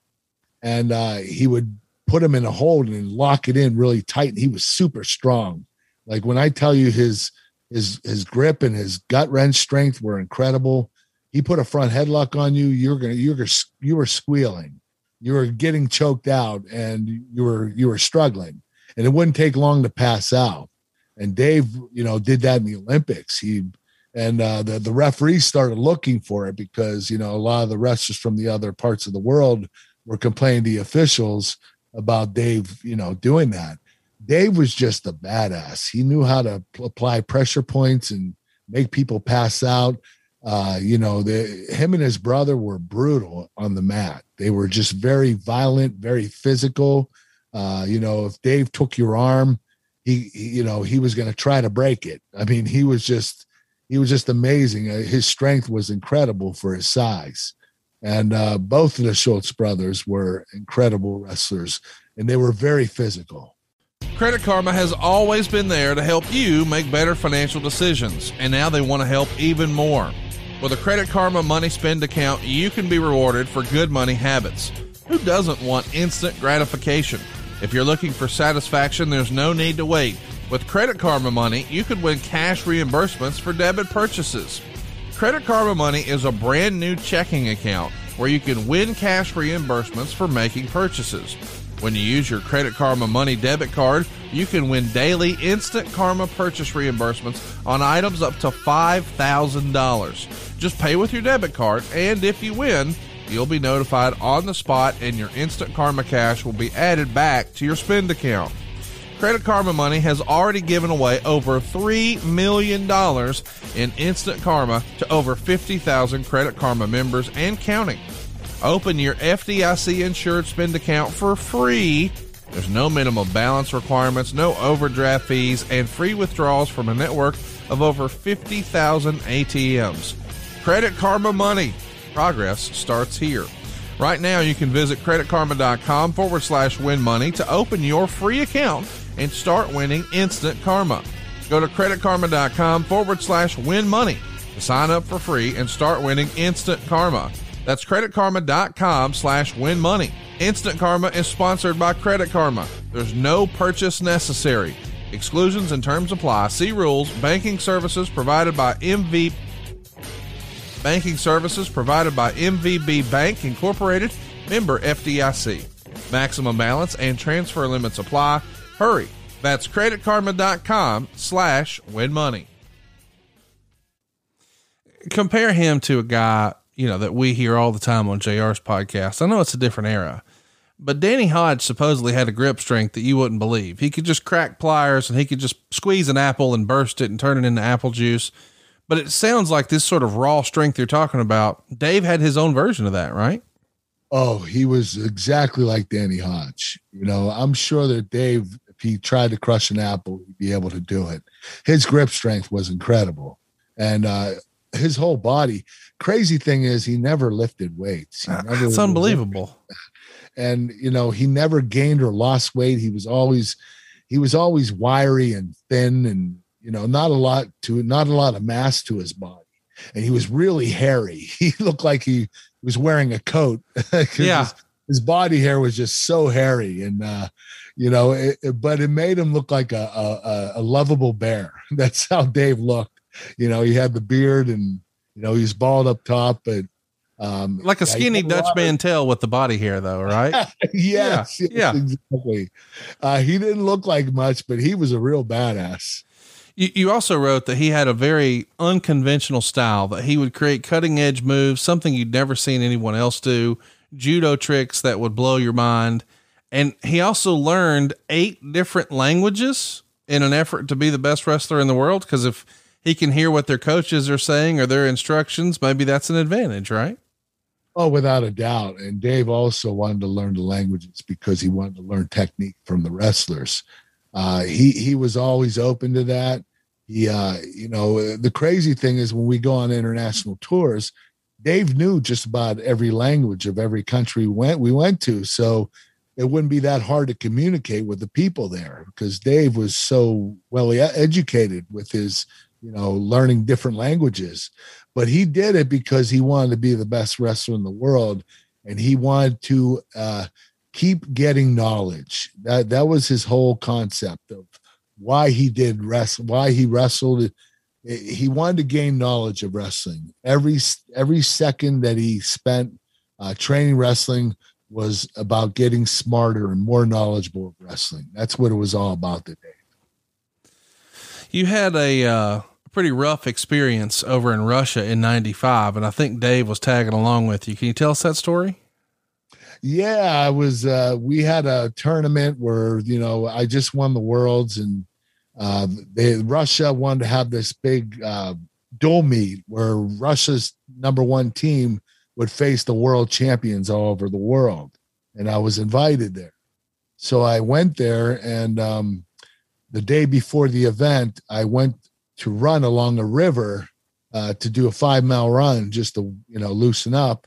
Speaker 2: And uh, he would put him in a hold and lock it in really tight. And he was super strong. Like when I tell you his his his grip and his gut wrench strength were incredible. He put a front headlock on you. You're gonna you're you were squealing. You were getting choked out, and you were you were struggling. And it wouldn't take long to pass out. And Dave, you know, did that in the Olympics. He and uh, the the referees started looking for it because you know a lot of the wrestlers from the other parts of the world were complaining to the officials about Dave, you know, doing that. Dave was just a badass. He knew how to pl- apply pressure points and make people pass out. Uh, you know, the, him and his brother were brutal on the mat. They were just very violent, very physical. Uh, you know, if Dave took your arm, he, he you know, he was going to try to break it. I mean, he was just, he was just amazing. Uh, his strength was incredible for his size. And uh, both of the Schultz brothers were incredible wrestlers, and they were very physical.
Speaker 1: Credit Karma has always been there to help you make better financial decisions, and now they want to help even more. With a Credit Karma money spend account, you can be rewarded for good money habits. Who doesn't want instant gratification? If you're looking for satisfaction, there's no need to wait. With Credit Karma money, you could win cash reimbursements for debit purchases. Credit Karma Money is a brand new checking account where you can win cash reimbursements for making purchases. When you use your Credit Karma Money debit card, you can win daily instant Karma purchase reimbursements on items up to $5,000. Just pay with your debit card, and if you win, you'll be notified on the spot and your instant Karma cash will be added back to your spend account. Credit Karma Money has already given away over $3 million in instant karma to over 50,000 Credit Karma members and counting. Open your FDIC insured spend account for free. There's no minimum balance requirements, no overdraft fees, and free withdrawals from a network of over 50,000 ATMs. Credit Karma Money. Progress starts here. Right now, you can visit creditkarma.com forward slash win money to open your free account and start winning instant karma. Go to creditkarma.com forward slash win money to sign up for free and start winning instant karma. That's creditkarma.com slash win money. Instant Karma is sponsored by Credit Karma. There's no purchase necessary. Exclusions and terms apply. See rules. Banking services provided by MV Banking services provided by MVB Bank Incorporated, member FDIC. Maximum balance and transfer limits apply. Hurry. That's creditkarma.com slash win money. Compare him to a guy, you know, that we hear all the time on JR's podcast. I know it's a different era, but Danny Hodge supposedly had a grip strength that you wouldn't believe. He could just crack pliers and he could just squeeze an apple and burst it and turn it into apple juice. But it sounds like this sort of raw strength you're talking about. Dave had his own version of that, right?
Speaker 2: Oh, he was exactly like Danny Hodge. You know, I'm sure that Dave, if he tried to crush an apple, he'd be able to do it. His grip strength was incredible. And uh his whole body. Crazy thing is he never lifted weights. He never
Speaker 1: It's unbelievable.
Speaker 2: and you know he never gained or lost weight he was always he was always wiry and thin and you know not a lot to not a lot of mass to his body and he was really hairy he looked like he was wearing a coat.
Speaker 1: Yeah.
Speaker 2: his, his body hair was just so hairy and uh you know it, it- but it made him look like a, a a- lovable bear that's how dave looked you know he had the beard and you know he's bald up top but um
Speaker 1: Like a skinny Dutch man tail with the body hair, though, right?
Speaker 2: yes,
Speaker 1: Yeah,
Speaker 2: yes,
Speaker 1: yeah.
Speaker 2: exactly. Uh, he didn't look like much, but he was a real badass.
Speaker 1: You, you also wrote that he had a very unconventional style, that he would create cutting edge moves, something you'd never seen anyone else do, judo tricks that would blow your mind. And he also learned eight different languages in an effort to be the best wrestler in the world. Because if he can hear what their coaches are saying or their instructions, maybe that's an advantage, right?
Speaker 2: Oh, without a doubt. And Dave also wanted to learn the languages because he wanted to learn technique from the wrestlers. Uh, he he was always open to that. He, uh, you know, the crazy thing is when we go on international tours, Dave knew just about every language of every country we went we went to, so it wouldn't be that hard to communicate with the people there because Dave was so well educated with his, you know, learning different languages. But he did it because he wanted to be the best wrestler in the world, and he wanted to uh, keep getting knowledge. That that was his whole concept of why he did wrestle, why he wrestled. He wanted to gain knowledge of wrestling. Every every second that he spent uh, training wrestling was about getting smarter and more knowledgeable of wrestling. That's what it was all about today.
Speaker 1: You had a uh, pretty rough experience over in Russia in 95, and I think Dave was tagging along with you. Can you tell us that story?
Speaker 2: Yeah, I was, uh, we had a tournament where, you know, I just won the worlds and uh, they, Russia wanted to have this big uh, dual meet where Russia's number one team would face the world champions all over the world. And I was invited there. So I went there, and um, the day before the event, I went to run along a river uh, to do a five mile run just to, you know, loosen up.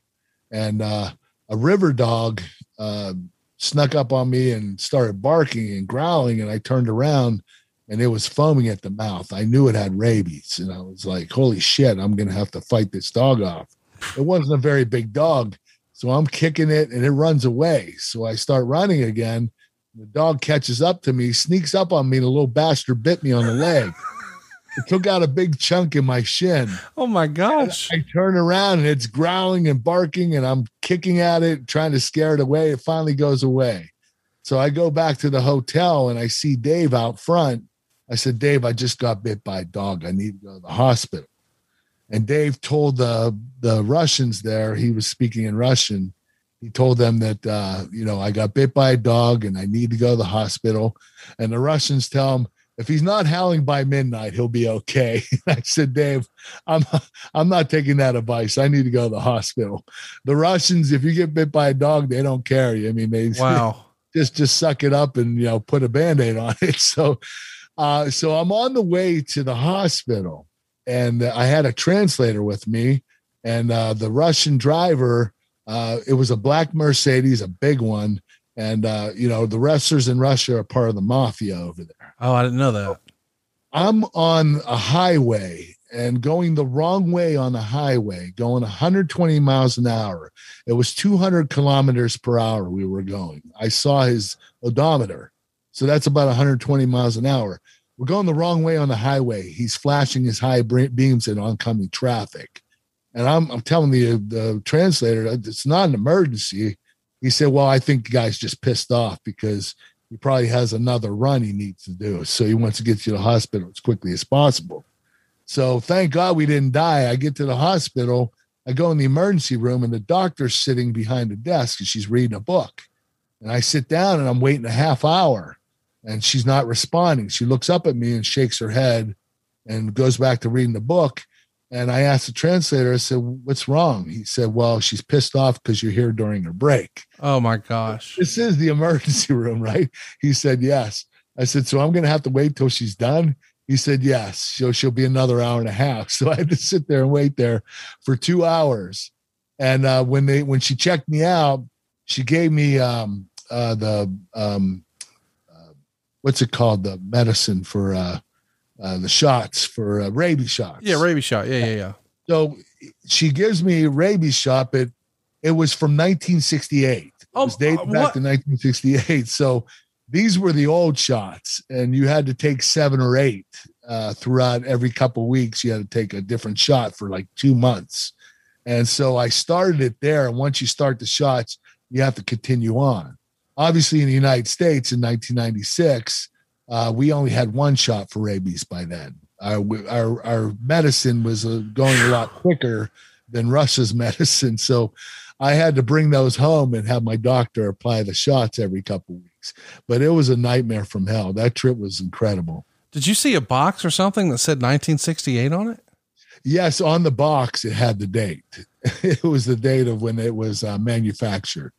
Speaker 2: And uh, a river dog uh, snuck up on me and started barking and growling. And I turned around and it was foaming at the mouth. I knew it had rabies. And I was like, holy shit, I'm going to have to fight this dog off. It wasn't a very big dog. So I'm kicking it and it runs away. So I start running again. The dog catches up to me, sneaks up on me, and a little bastard bit me on the leg. it took out a big chunk in my shin.
Speaker 1: Oh my gosh.
Speaker 2: And I turn around and it's growling and barking, and I'm kicking at it, trying to scare it away. It finally goes away. So I go back to the hotel and I see Dave out front. I said, Dave, I just got bit by a dog. I need to go to the hospital. And Dave told the the Russians there, he was speaking in Russian. He told them that uh, you know I got bit by a dog and I need to go to the hospital. And the Russians tell him if he's not howling by midnight, he'll be okay. I said, Dave, I'm I'm not taking that advice. I need to go to the hospital. The Russians, if you get bit by a dog, they don't care you. I mean, they
Speaker 1: wow.
Speaker 2: just just suck it up and you know put a band-aid on it. So uh, so I'm on the way to the hospital and I had a translator with me, and uh, the Russian driver. Uh, it was a black Mercedes, a big one, and uh, you know the wrestlers in Russia are part of the mafia over there.
Speaker 1: Oh, I didn't know that.
Speaker 2: I'm on a highway and going the wrong way on the highway, going 120 miles an hour. It was 200 kilometers per hour we were going. I saw his odometer. So that's about 120 miles an hour. We're going the wrong way on the highway. He's flashing his high beams at oncoming traffic. And I'm, I'm telling the, the translator, uh, it's not an emergency. He said, Well, I think the guy's just pissed off because he probably has another run he needs to do. So he wants to get you to the hospital as quickly as possible. So thank God we didn't die. I get to the hospital. I go in the emergency room, and the doctor's sitting behind the desk and she's reading a book. And I sit down and I'm waiting a half hour and she's not responding. She looks up at me and shakes her head and goes back to reading the book. And I asked the translator, I said, What's wrong? He said, Well, she's pissed off because you're here during her break.
Speaker 1: Oh my gosh.
Speaker 2: This is the emergency room, right? He said, Yes. I said, So I'm going to have to wait till she's done. He said, Yes. So she'll be another hour and a half. So I had to sit there and wait there for two hours. And uh, when they when she checked me out, she gave me um, uh, the um, what's it called? The medicine for uh, uh the shots for uh, rabies shots.
Speaker 1: Yeah, rabies shot. Yeah, yeah, yeah.
Speaker 2: So she gives me a rabies shot, but it was from 1968. It oh, was dated uh, back to 1968. So these were the old shots, and you had to take seven or eight uh, throughout every couple weeks. You had to take a different shot for like two months. And so I started it there. And once you start the shots, you have to continue on obviously in the United States in 1996, uh, we only had one shot for rabies by then. Our our, our medicine was uh, going a lot quicker than Russia's medicine, so I had to bring those home and have my doctor apply the shots every couple weeks. But it was a nightmare from hell. That trip was incredible.
Speaker 1: Did you see a box or something that said 1968 on it?
Speaker 2: Yes, on the box it had the date. it was the date of when it was uh, manufactured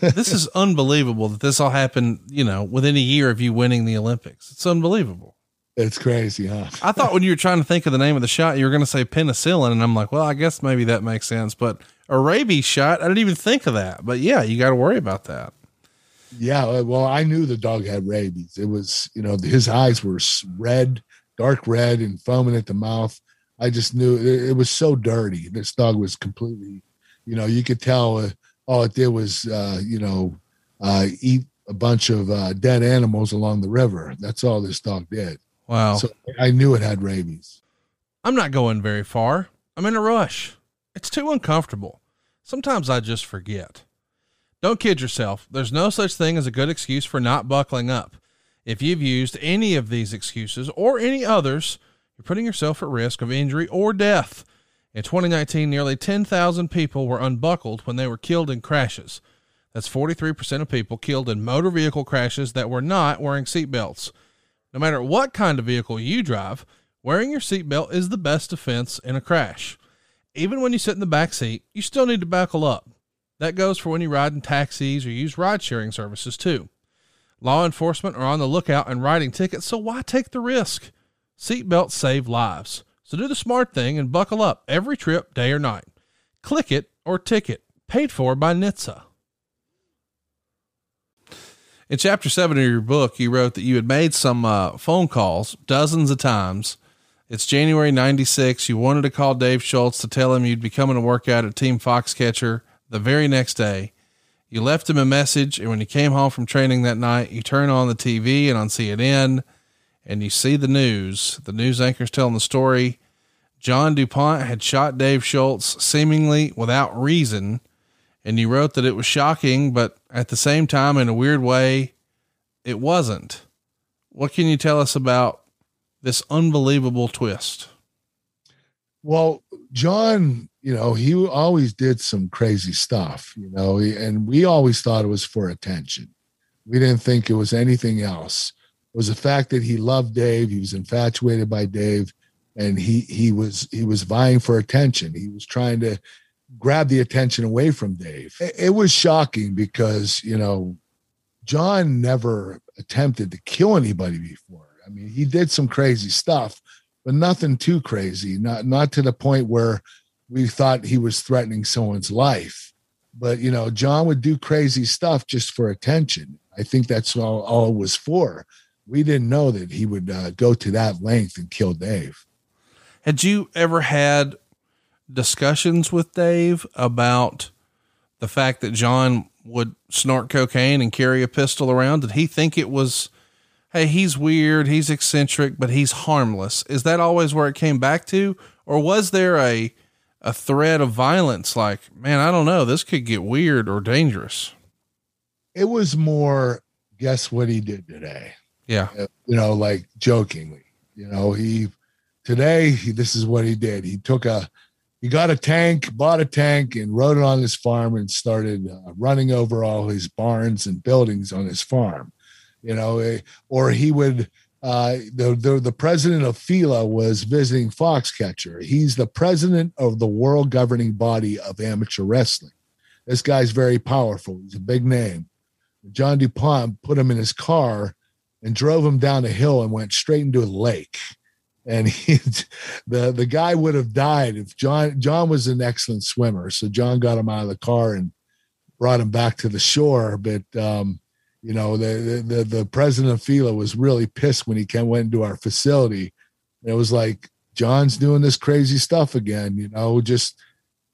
Speaker 1: this is unbelievable that this all happened, you know, within a year of you winning the Olympics. It's unbelievable.
Speaker 2: It's crazy, huh?
Speaker 1: I thought when you were trying to think of the name of the shot, you were going to say penicillin. And I'm like, well, I guess maybe that makes sense. But a rabies shot, I didn't even think of that. But yeah, you got to worry about that.
Speaker 2: Yeah. uh, Well, I knew the dog had rabies. It was, you know, his eyes were red, dark red, and foaming at the mouth. I just knew it, it was so dirty. This dog was completely, you know, you could tell uh, all it did was, uh, you know, uh, eat a bunch of uh, dead animals along the river. That's all this dog did.
Speaker 1: Wow.
Speaker 2: So I knew it had rabies.
Speaker 1: I'm not going very far. I'm in a rush. It's too uncomfortable. Sometimes I just forget. Don't kid yourself. There's no such thing as a good excuse for not buckling up. If you've used any of these excuses or any others, you're putting yourself at risk of injury or death. In 2019, nearly 10,000 people were unbuckled when they were killed in crashes. That's 43% of people killed in motor vehicle crashes that were not wearing seatbelts. No matter what kind of vehicle you drive, wearing your seatbelt is the best defense in a crash. Even when you sit in the back seat, you still need to buckle up. That goes for when you ride in taxis or use ride sharing services too. Law enforcement are on the lookout and writing tickets, so why take the risk? Seatbelts save lives. So do the smart thing and buckle up every trip, day or night. Click it or ticket, paid for by NHTSA. In chapter seven of your book, you wrote that you had made some uh, phone calls dozens of times. It's January 96. You wanted to call Dave Schultz to tell him you'd be coming to work out at Team Foxcatcher the very next day. You left him a message, and when you came home from training that night, you turn on the TV and on CNN, and you see the news. The news anchor's telling the story. John DuPont had shot Dave Schultz seemingly without reason and you wrote that it was shocking, but at the same time, in a weird way, it wasn't. What can you tell us about this unbelievable twist?
Speaker 2: Well, John, you know, he always did some crazy stuff, you know, and we always thought it was for attention. We didn't think it was anything else. Was the fact that he loved Dave, he was infatuated by Dave, and he he was he was vying for attention. He was trying to grab the attention away from Dave. It, it was shocking because, you know, John never attempted to kill anybody before. I mean, he did some crazy stuff, but nothing too crazy, not not to the point where we thought he was threatening someone's life. But you know, John would do crazy stuff just for attention. I think that's all, all it was for. We didn't know that he would uh, go to that length and kill Dave.
Speaker 1: Had you ever had discussions with Dave about the fact that John would snort cocaine and carry a pistol around? Did he think it was, hey, he's weird, he's eccentric, but he's harmless? Is that always where it came back to? Or was there a, a threat of violence like, man, I don't know, this could get weird or dangerous?
Speaker 2: It was more, guess what he did today?
Speaker 1: Yeah.
Speaker 2: You know, like jokingly. You know, he today he, this is what he did. He took a he got a tank, bought a tank, and rode it on his farm and started uh, running over all his barns and buildings on his farm. You know, eh, or he would. Uh, the, the the president of FILA was visiting Foxcatcher. He's the president of the world governing body of amateur wrestling. This guy's very powerful. He's a big name. John DuPont put him in his car and drove him down a hill and went straight into a lake and he the the guy would have died if John John was an excellent swimmer. So John got him out of the car and brought him back to the shore. But um, you know, the the the president of FILA was really pissed when he came went into our facility. And It was like John's doing this crazy stuff again. You know, just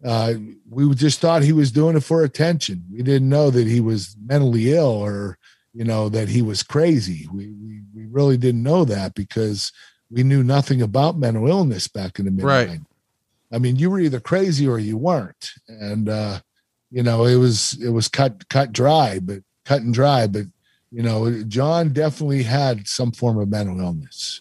Speaker 2: uh, we just thought he was doing it for attention. We didn't know that he was mentally ill or you know that he was crazy. We we, we really didn't know that because we knew nothing about mental illness back in the mid
Speaker 1: Right.
Speaker 2: I mean, you were either crazy or you weren't, and uh, you know it was it was cut cut dry, but cut and dry. But you know, John definitely had some form of mental illness.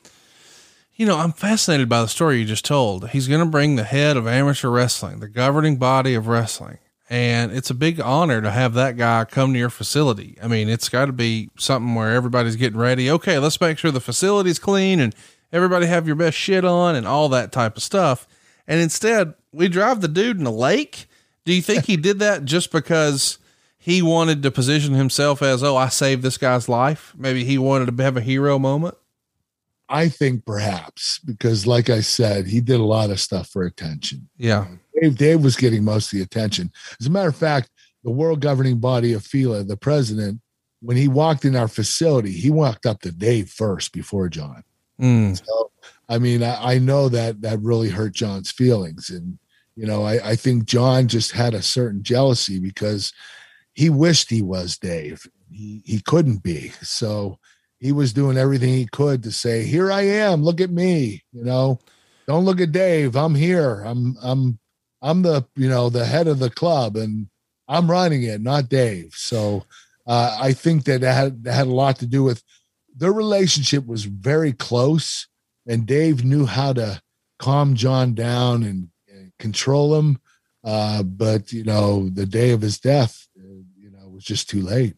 Speaker 1: You know, I'm fascinated by the story you just told. He's going to bring the head of amateur wrestling, the governing body of wrestling. And it's a big honor to have that guy come to your facility. I mean, it's got to be something where everybody's getting ready. Okay, let's make sure the facility's clean and everybody have your best shit on and all that type of stuff. And instead, we drive the dude in a lake. Do you think he did that just because he wanted to position himself as, oh, I saved this guy's life? Maybe he wanted to have a hero moment.
Speaker 2: I think perhaps because, like I said, he did a lot of stuff for attention.
Speaker 1: Yeah.
Speaker 2: Dave, Dave was getting most of the attention. As a matter of fact, the world governing body of FILA, the president, when he walked in our facility, he walked up to Dave first before John.
Speaker 1: Mm.
Speaker 2: So, I mean, I, I know that that really hurt John's feelings. And, you know, I, I think John just had a certain jealousy because he wished he was Dave. He, he couldn't be. So he was doing everything he could to say, here I am, look at me, you know, don't look at Dave. I'm here. I'm, I'm, I'm the, you know, the head of the club and I'm running it, not Dave. So uh, I think that, that had, that had a lot to do with their relationship was very close and Dave knew how to calm John down and, and control him. Uh, but you know, the day of his death, uh, you know, was just too late.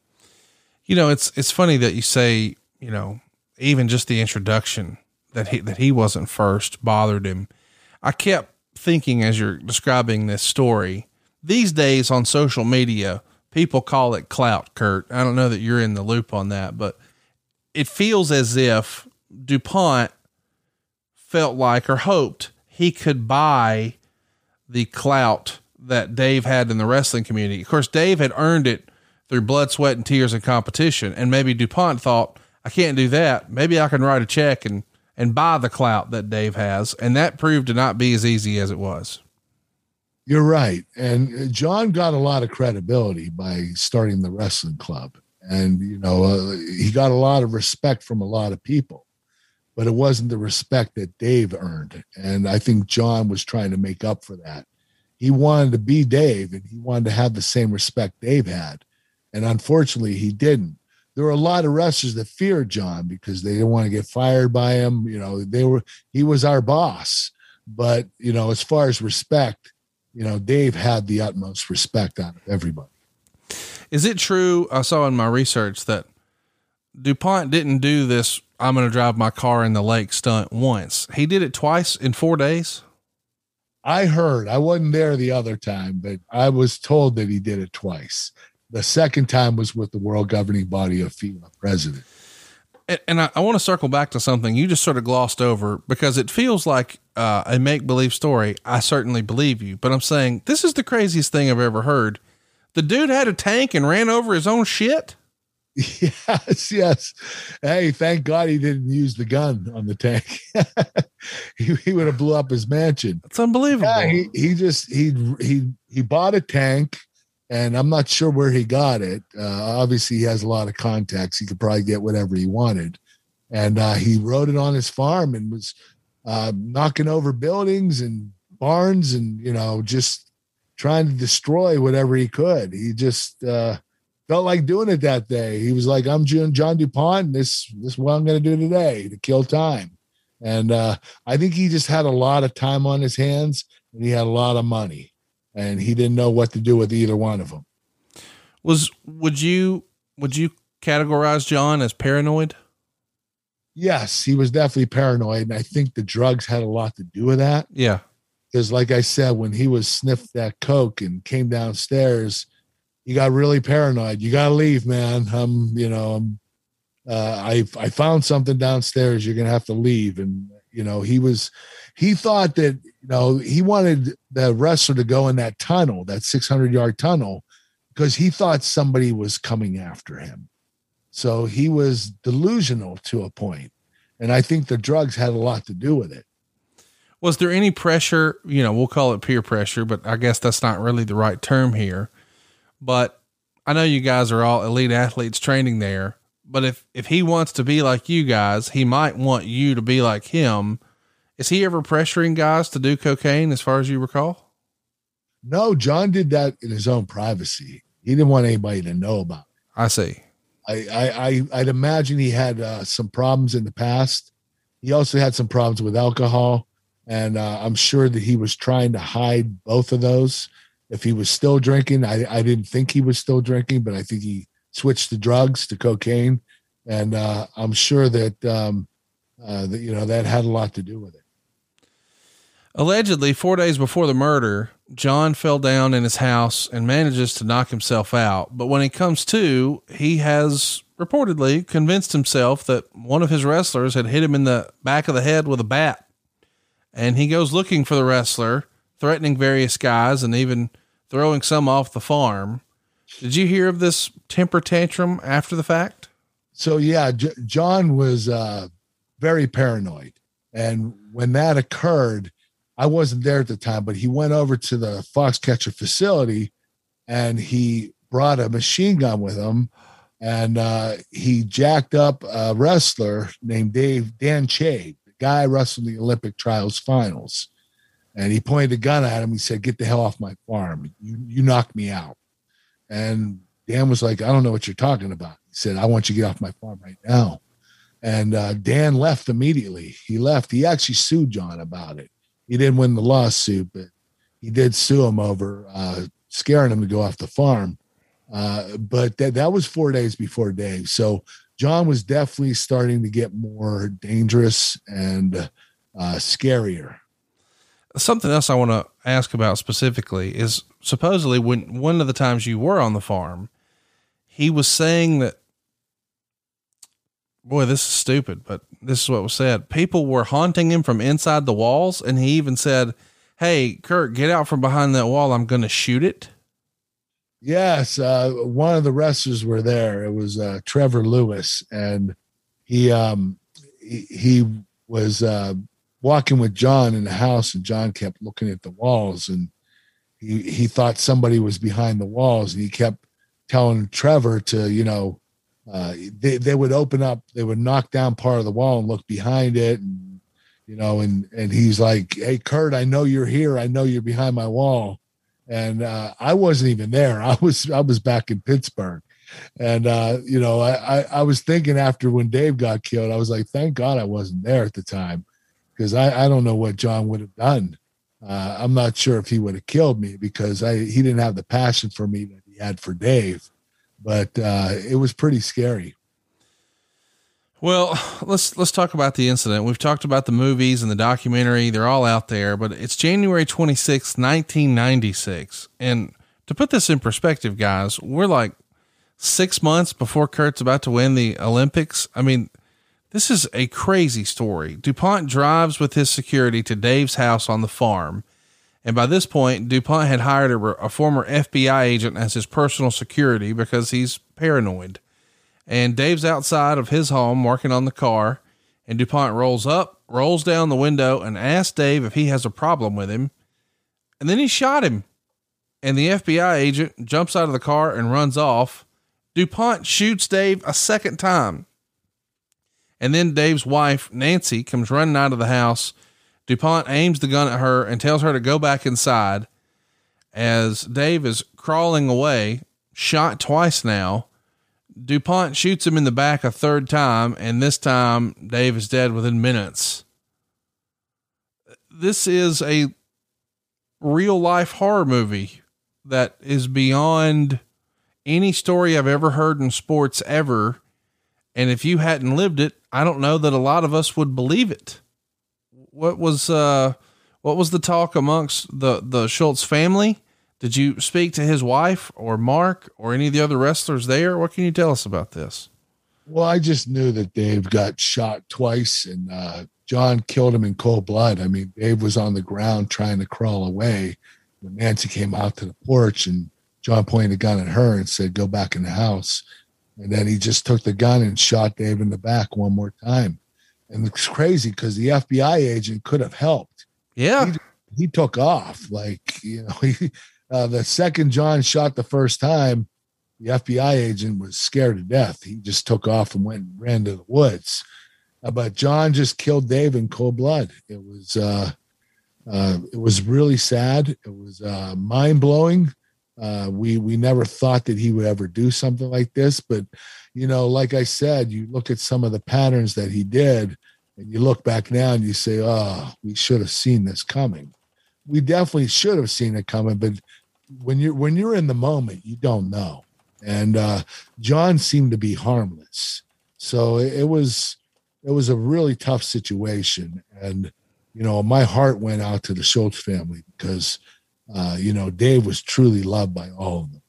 Speaker 1: You know, it's it's funny that you say, you know, even just the introduction that he that he wasn't first bothered him. I kept thinking as you're describing this story, these days on social media, people call it clout, Kurt. I don't know that you're in the loop on that, but it feels as if DuPont felt like or hoped he could buy the clout that Dave had in the wrestling community. Of course, Dave had earned it through blood, sweat, and tears and competition. And maybe DuPont thought, I can't do that. Maybe I can write a check and, and buy the clout that Dave has. And that proved to not be as easy as it was.
Speaker 2: You're right. And John got a lot of credibility by starting the wrestling club. And, you know, uh, he got a lot of respect from a lot of people, but it wasn't the respect that Dave earned. And I think John was trying to make up for that. He wanted to be Dave and he wanted to have the same respect Dave had. And unfortunately, he didn't. There were a lot of wrestlers that feared John because they didn't want to get fired by him. You know, they were, he was our boss. But, you know, as far as respect, you know, Dave had the utmost respect out of everybody.
Speaker 1: Is it true? I saw in my research that DuPont didn't do this. I'm going to drive my car in the lake stunt once. He did it twice in four days.
Speaker 2: I heard, I wasn't there the other time, but I was told that he did it twice. The second time was with the world governing body of FILA president.
Speaker 1: And, and I, I want to circle back to something you just sort of glossed over because it feels like uh, a make believe story. I certainly believe you, but I'm saying this is the craziest thing I've ever heard. The dude had a tank and ran over his own shit.
Speaker 2: Yes, yes. Hey, thank God he didn't use the gun on the tank. he, he would have blew up his mansion.
Speaker 1: It's unbelievable.
Speaker 2: Yeah, he, he just he he he bought a tank, and I'm not sure where he got it. Uh, obviously, he has a lot of contacts. He could probably get whatever he wanted, and uh, he rode it on his farm and was uh, knocking over buildings and barns, and you know just trying to destroy whatever he could. He just uh, felt like doing it that day. He was like, "I'm John, John Dupont. This this is what I'm going to do today to kill time." And uh, I think he just had a lot of time on his hands, and he had a lot of money, and he didn't know what to do with either one of them.
Speaker 1: Was would you would you categorize John as paranoid?
Speaker 2: Yes, he was definitely paranoid, and I think the drugs had a lot to do with that.
Speaker 1: Yeah.
Speaker 2: Because, like I said, when he was sniffed that coke and came downstairs, he got really paranoid. You got to leave, man. I'm, you know, I'm, uh, I I found something downstairs. You're gonna have to leave. And you know, he was, he thought that you know he wanted the wrestler to go in that tunnel, that 600 yard tunnel, because he thought somebody was coming after him. So he was delusional to a point, and I think the drugs had a lot to do with it.
Speaker 1: Was there any pressure? You know, we'll call it peer pressure, but I guess that's not really the right term here. But I know you guys are all elite athletes training there. But if if he wants to be like you guys, he might want you to be like him. Is he ever pressuring guys to do cocaine, as far as you recall?
Speaker 2: No, John did that in his own privacy. He didn't want anybody to know about. It.
Speaker 1: I see.
Speaker 2: I, I, I I'd imagine he had uh, some problems in the past. He also had some problems with alcohol, and uh, I'm sure that he was trying to hide both of those. If he was still drinking, I, I didn't think he was still drinking, but I think he switched to drugs to cocaine, and uh, I'm sure that um, uh, that you know that had a lot to do with it.
Speaker 1: Allegedly, four days before the murder, John fell down in his house and manages to knock himself out. But when he comes to, he has reportedly convinced himself that one of his wrestlers had hit him in the back of the head with a bat. And he goes looking for the wrestler, threatening various guys and even throwing some off the farm. Did you hear of this temper tantrum after the fact?
Speaker 2: So yeah, J- John was uh, very paranoid, and when that occurred, I wasn't there at the time, but he went over to the Foxcatcher facility, and he brought a machine gun with him, and uh, he jacked up a wrestler named Dave Dan Chaid, the guy wrestled in the Olympic trials finals, and he pointed a gun at him. He said, "Get the hell off my farm! You you knocked me out." And Dan was like, I don't know what you're talking about. He said, I want you to get off my farm right now. And uh, Dan left immediately. He left. He actually sued John about it. He didn't win the lawsuit, but he did sue him over uh, scaring him to go off the farm. Uh, but that, that was four days before Dave. So John was definitely starting to get more dangerous and uh, scarier
Speaker 1: something else I want to ask about specifically is supposedly when one of the times you were on the farm, he was saying that, boy, this is stupid, but this is what was said. People were haunting him from inside the walls. And he even said, Hey, Kurt, get out from behind that wall. I'm going to shoot it.
Speaker 2: Yes. Uh, one of the wrestlers were there. It was uh, Trevor Lewis. And he, um, he, he was, uh, walking with John in the house, and John kept looking at the walls, and he he thought somebody was behind the walls, and he kept telling Trevor to, you know, uh, they they would open up, they would knock down part of the wall and look behind it, and you know, and and he's like, "Hey, Kurt, I know you're here. I know you're behind my wall." And uh, I wasn't even there. I was I was back in Pittsburgh, and uh, you know, I, I I was thinking after when Dave got killed, I was like, thank God I wasn't there at the time because I, I don't know what John would have done. Uh, I'm not sure if he would have killed me because I he didn't have the passion for me that he had for Dave, but uh, it was pretty scary.
Speaker 1: Well, let's let's talk about the incident. We've talked about the movies and the documentary; they're all out there. But it's January 26, 1996, and to put this in perspective, guys, we're like six months before Kurt's about to win the Olympics. I mean, this is a crazy story. DuPont drives with his security to Dave's house on the farm. And by this point, DuPont had hired a, a, former FBI agent as his personal security because he's paranoid. And Dave's outside of his home working on the car. And DuPont rolls up, rolls down the window, and asks Dave if he has a problem with him. And then he shot him. And the FBI agent jumps out of the car and runs off. DuPont shoots Dave a second time. And then Dave's wife, Nancy, comes running out of the house. DuPont aims the gun at her and tells her to go back inside. As Dave is crawling away, shot twice now, DuPont shoots him in the back a third time, and this time Dave is dead within minutes. This is a real life horror movie that is beyond any story I've ever heard in sports ever. And if you hadn't lived it, I don't know that a lot of us would believe it. What was uh what was the talk amongst the the Schultz family? Did you speak to his wife or Mark or any of the other wrestlers there? What can you tell us about this?
Speaker 2: Well, I just knew that Dave got shot twice and uh, John killed him in cold blood. I mean, Dave was on the ground trying to crawl away when Nancy came out to the porch and John pointed a gun at her and said, Go back in the house. And then he just took the gun and shot Dave in the back one more time. And it's crazy because the FBI agent could have helped.
Speaker 1: Yeah.
Speaker 2: He, he took off. Like, you know, he, uh, the second John shot the first time, the FBI agent was scared to death. He just took off and went and ran to the woods. Uh, but John just killed Dave in cold blood. It was, uh, uh, it was really sad. It was uh, mind blowing. Uh, we we never thought that he would ever do something like this, but you know, like I said, you look at some of the patterns that he did, and you look back now and you say, "Oh, we should have seen this coming." We definitely should have seen it coming, but when you're when you're in the moment, you don't know. And uh, John seemed to be harmless, so it, it was it was a really tough situation, and you know, my heart went out to the Schultz family because uh, you know, Dave was truly loved by all of them.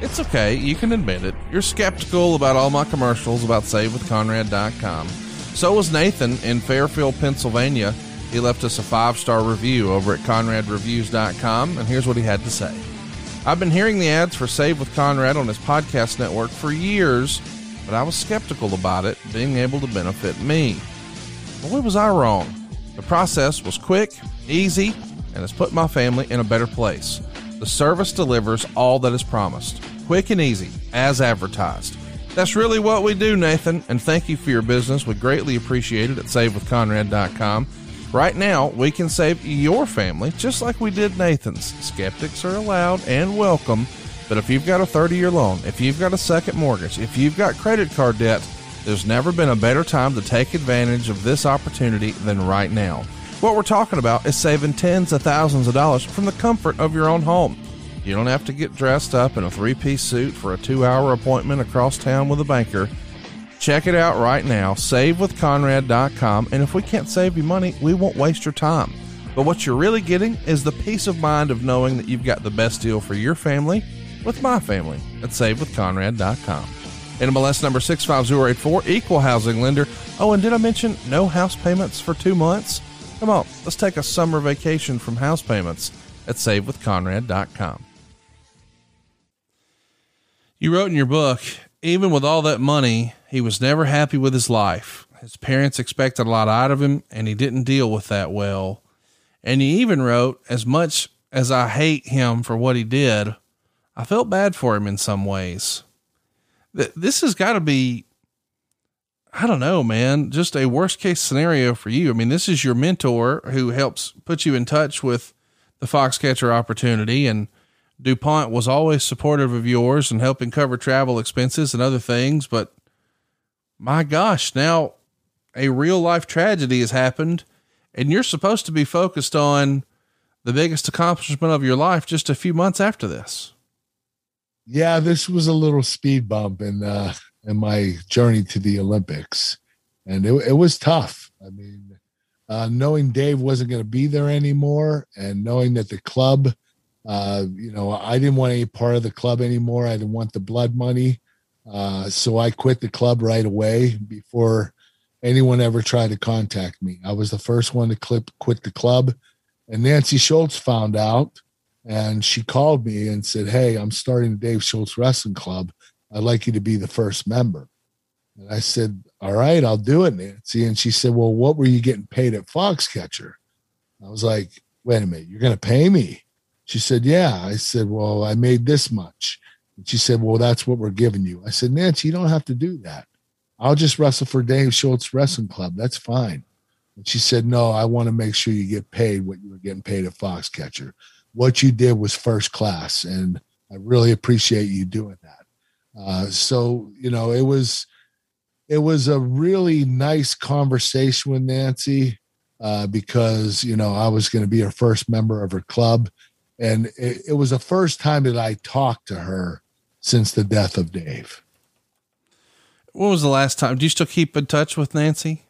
Speaker 1: It's okay. You can admit it. You're skeptical about all my commercials about SaveWithConrad.com. So was Nathan in Fairfield, Pennsylvania. He left us a five star review over at ConradReviews.com, and here's what he had to say. I've been hearing the ads for Save with Conrad on his podcast network for years, but I was skeptical about it being able to benefit me. But Boy, was I wrong. The process was quick, easy, and has put my family in a better place. The service delivers all that is promised, quick and easy, as advertised. That's really what we do, Nathan, and thank you for your business. We greatly appreciate it at SaveWithConrad.com. Right now, we can save your family just like we did Nathan's. Skeptics are allowed and welcome, but if you've got a 30 year loan, if you've got a second mortgage, if you've got credit card debt, there's never been a better time to take advantage of this opportunity than right now. What we're talking about is saving tens of thousands of dollars from the comfort of your own home. You don't have to get dressed up in a three piece suit for a two hour appointment across town with a banker. Check it out right now, savewithconrad.com. And if we can't save you money, we won't waste your time. But what you're really getting is the peace of mind of knowing that you've got the best deal for your family with my family at savewithconrad.com. NMLS number 65084, equal housing lender. Oh, and did I mention no house payments for two months? Come on, let's take a summer vacation from house payments at savewithconrad.com. You wrote in your book, even with all that money, he was never happy with his life. His parents expected a lot out of him, and he didn't deal with that well. And you even wrote, as much as I hate him for what he did, I felt bad for him in some ways. This has got to be, I don't know, man, just a worst case scenario for you. I mean, this is your mentor who helps put you in touch with the Foxcatcher opportunity and DuPont was always supportive of yours and helping cover travel expenses and other things. But my gosh, now a real life tragedy has happened and you're supposed to be focused on the biggest accomplishment of your life just a few months after this.
Speaker 2: Yeah, this was a little speed bump and uh, in my journey to the Olympics, and it, it was tough. I mean, uh, knowing Dave wasn't going to be there anymore, and knowing that the club uh, you know, I didn't want any part of the club anymore. I didn't want the blood money. Uh, so I quit the club right away before anyone ever tried to contact me. I was the first one to clip, quit the club. And Nancy Schultz found out and she called me and said, Hey, I'm starting the Dave Schultz Wrestling Club. I'd like you to be the first member. And I said, All right, I'll do it, Nancy. And she said, Well, what were you getting paid at Foxcatcher? I was like, Wait a minute, you're going to pay me? She said, Yeah. I said, Well, I made this much. And she said, Well, that's what we're giving you. I said, Nancy, you don't have to do that. I'll just wrestle for Dave Schultz Wrestling Club. That's fine. And she said, No, I want to make sure you get paid what you were getting paid at Foxcatcher. What you did was first class. And I really appreciate you doing that. Uh, so, you know, it was it was a really nice conversation with Nancy uh, because, you know, I was going to be her first member of her club and it, it was the first time that I talked to her since the death of Dave.
Speaker 1: When was the last time? Do you still keep in touch with Nancy?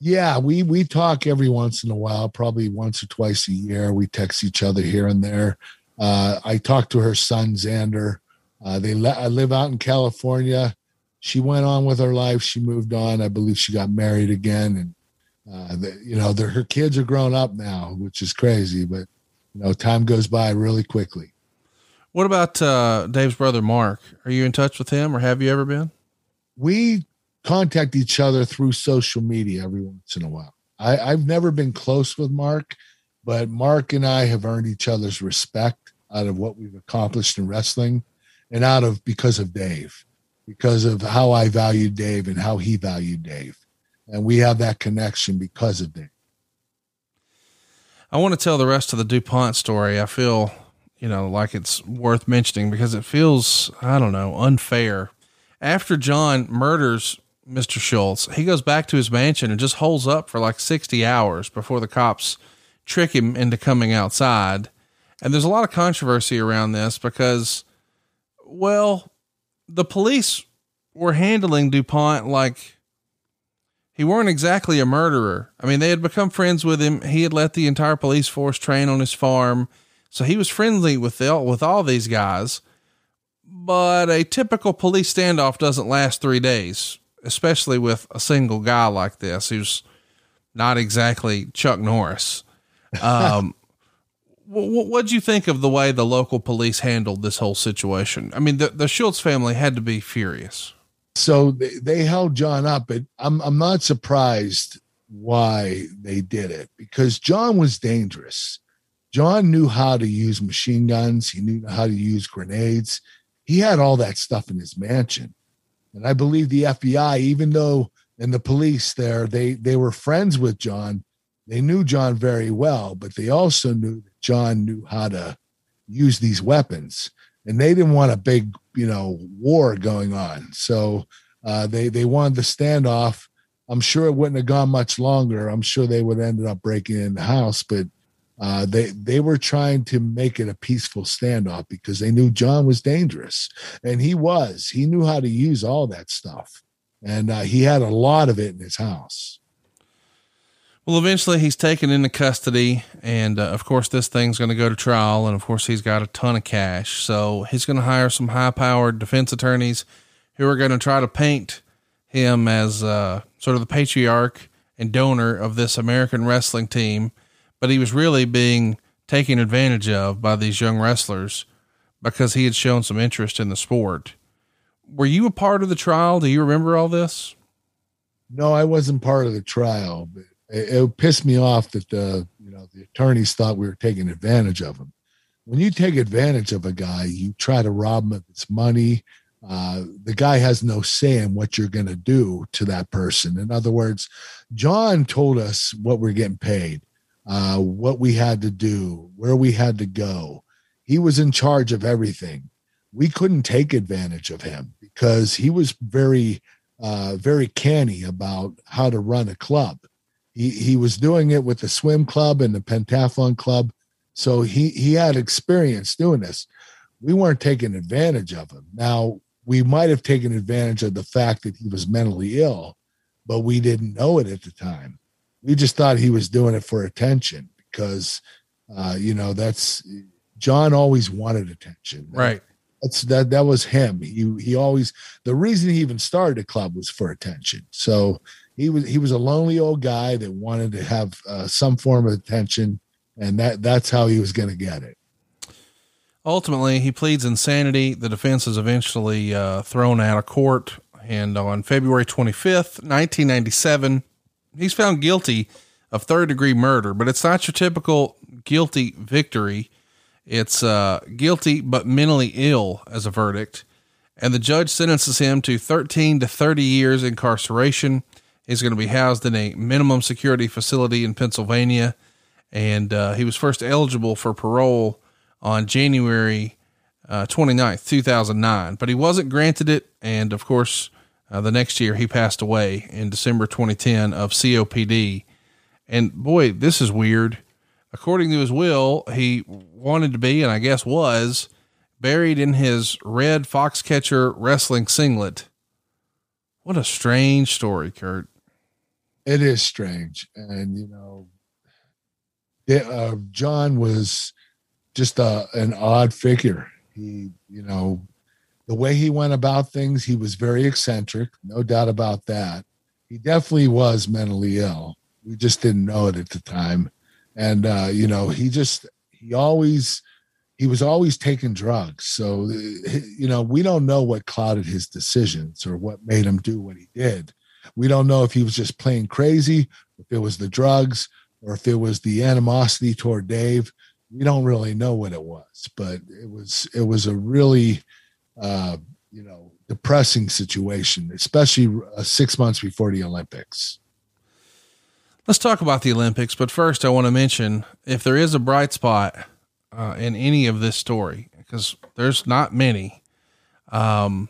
Speaker 2: Yeah, we we talk every once in a while, probably once or twice a year. We text each other here and there. Uh, I talked to her son Xander. Uh, they le- I live out in California. She went on with her life. She moved on. I believe she got married again, and uh, the, you know, her kids are grown up now, which is crazy. But you know, time goes by really quickly.
Speaker 1: What about uh, Dave's brother Mark? Are you in touch with him, or have you ever been?
Speaker 2: We contact each other through social media every once in a while. I, I've never been close with Mark, but Mark and I have earned each other's respect out of what we've accomplished in wrestling, and out of because of Dave, because of how I valued Dave and how he valued Dave, and we have that connection because of Dave.
Speaker 1: I want to tell the rest of the DuPont story. I feel, you know, like it's worth mentioning because it feels, I don't know, unfair. After John murders Mr. Schultz, he goes back to his mansion and just holds up for like 60 hours before the cops trick him into coming outside. And there's a lot of controversy around this because, well, the police were handling DuPont like he weren't exactly a murderer. I mean, they had become friends with him. He had let the entire police force train on his farm. So he was friendly with the, with all these guys, but a typical police standoff doesn't last three days, especially with a single guy like this who's not exactly Chuck Norris. Um, what'd you think of the way the local police handled this whole situation? I mean, the, the Schultz family had to be furious.
Speaker 2: So they, they held John up, but I'm I'm not surprised why they did it because John was dangerous. John knew how to use machine guns. He knew how to use grenades. He had all that stuff in his mansion. And I believe the FBI, even though and the police there, they they were friends with John. They knew John very well, but they also knew that John knew how to use these weapons. And they didn't want a big, you know, war going on. So uh, they they wanted the standoff. I'm sure it wouldn't have gone much longer. I'm sure they would have ended up breaking in the house, but uh, they they were trying to make it a peaceful standoff because they knew John was dangerous, and he was. He knew how to use all that stuff, and uh, he had a lot of it in his house.
Speaker 1: Well, eventually he's taken into custody, and uh, of course this thing's going to go to trial, and of course he's got a ton of cash, so he's going to hire some high-powered defense attorneys who are going to try to paint him as uh, sort of the patriarch and donor of this American wrestling team but he was really being taken advantage of by these young wrestlers because he had shown some interest in the sport. Were you a part of the trial? Do you remember all this?
Speaker 2: No, I wasn't part of the trial, but it, it pissed me off that the you know the attorneys thought we were taking advantage of him. When you take advantage of a guy, you try to rob him of his money. Uh, the guy has no say in what you're going to do to that person. In other words, John told us what we're getting paid uh, what we had to do, where we had to go. He was in charge of everything. We couldn't take advantage of him because he was very, uh, very canny about how to run a club. He he was doing it with the swim club and the pentathlon club, so he he had experience doing this. We weren't taking advantage of him. Now we might have taken advantage of the fact that he was mentally ill, but we didn't know it at the time we just thought he was doing it for attention because uh, you know that's John always wanted attention.
Speaker 1: Right.
Speaker 2: That's that that was him. He he always the reason he even started a club was for attention. So he was he was a lonely old guy that wanted to have uh, some form of attention, and that that's how he was going to get it.
Speaker 1: Ultimately, he pleads insanity. The defense is eventually uh, thrown out of court, and on February twenty fifth, nineteen ninety seven he's found guilty of third degree murder, but it's not your typical guilty victory. It's uh, guilty but mentally ill as a verdict. And the judge sentences him to 13 to 30 years incarceration. He's going to be housed in a minimum security facility in Pennsylvania. And uh, he was first eligible for parole on January uh, 29th, 2009, but he wasn't granted it. And of course, uh, the next year, he passed away in December 2010 of COPD. And boy, this is weird. According to his will, he wanted to be, and I guess was, buried in his red Foxcatcher wrestling singlet. What a strange story, Kurt.
Speaker 2: It is strange. And, you know, it, uh, John was just a, an odd figure. He, you know, the way he went about things, he was very eccentric, no doubt about that. He definitely was mentally ill. We just didn't know it at the time. And, uh, you know, he just, he always, he was always taking drugs. So, you know, we don't know what clouded his decisions or what made him do what he did. We don't know if he was just playing crazy, if it was the drugs, or if it was the animosity toward Dave. We don't really know what it was, but it was it was a really uh, you know, depressing situation, especially uh, six months before the Olympics.
Speaker 1: Let's talk about the Olympics, but first, I want to mention if there is a bright spot uh, in any of this story, because there's not many. Um,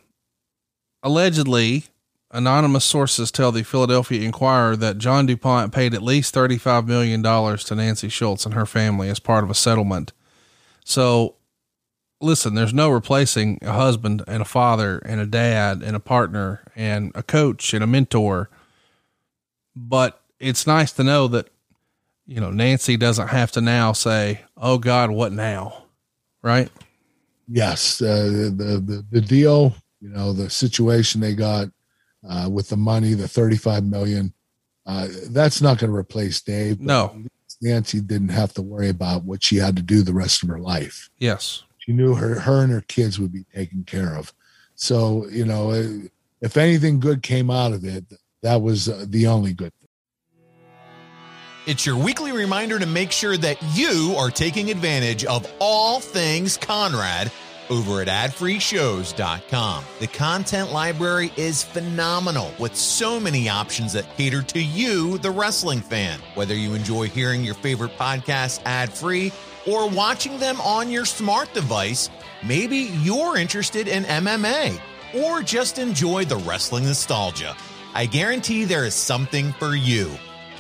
Speaker 1: allegedly, anonymous sources tell the Philadelphia Inquirer that John DuPont paid at least $35 million to Nancy Schultz and her family as part of a settlement. So listen, there's no replacing a husband and a father and a dad and a partner and a coach and a mentor. But it's nice to know that you know, Nancy doesn't have to now say, "Oh God, what now?" Right?
Speaker 2: Yes, uh, the the the deal, you know, the situation they got uh, with the money, the thirty five million, uh, that's not going to replace Dave.
Speaker 1: No,
Speaker 2: Nancy didn't have to worry about what she had to do the rest of her life.
Speaker 1: Yes,
Speaker 2: she knew her her and her kids would be taken care of. So you know, uh, if anything good came out of it, that was uh, the only good thing.
Speaker 4: It's your weekly reminder to make sure that you are taking advantage of all things Conrad over at adfreeshows.com. The content library is phenomenal with so many options that cater to you, the wrestling fan. Whether you enjoy hearing your favorite podcasts ad free or watching them on your smart device, maybe you're interested in MMA or just enjoy the wrestling nostalgia. I guarantee there is something for you.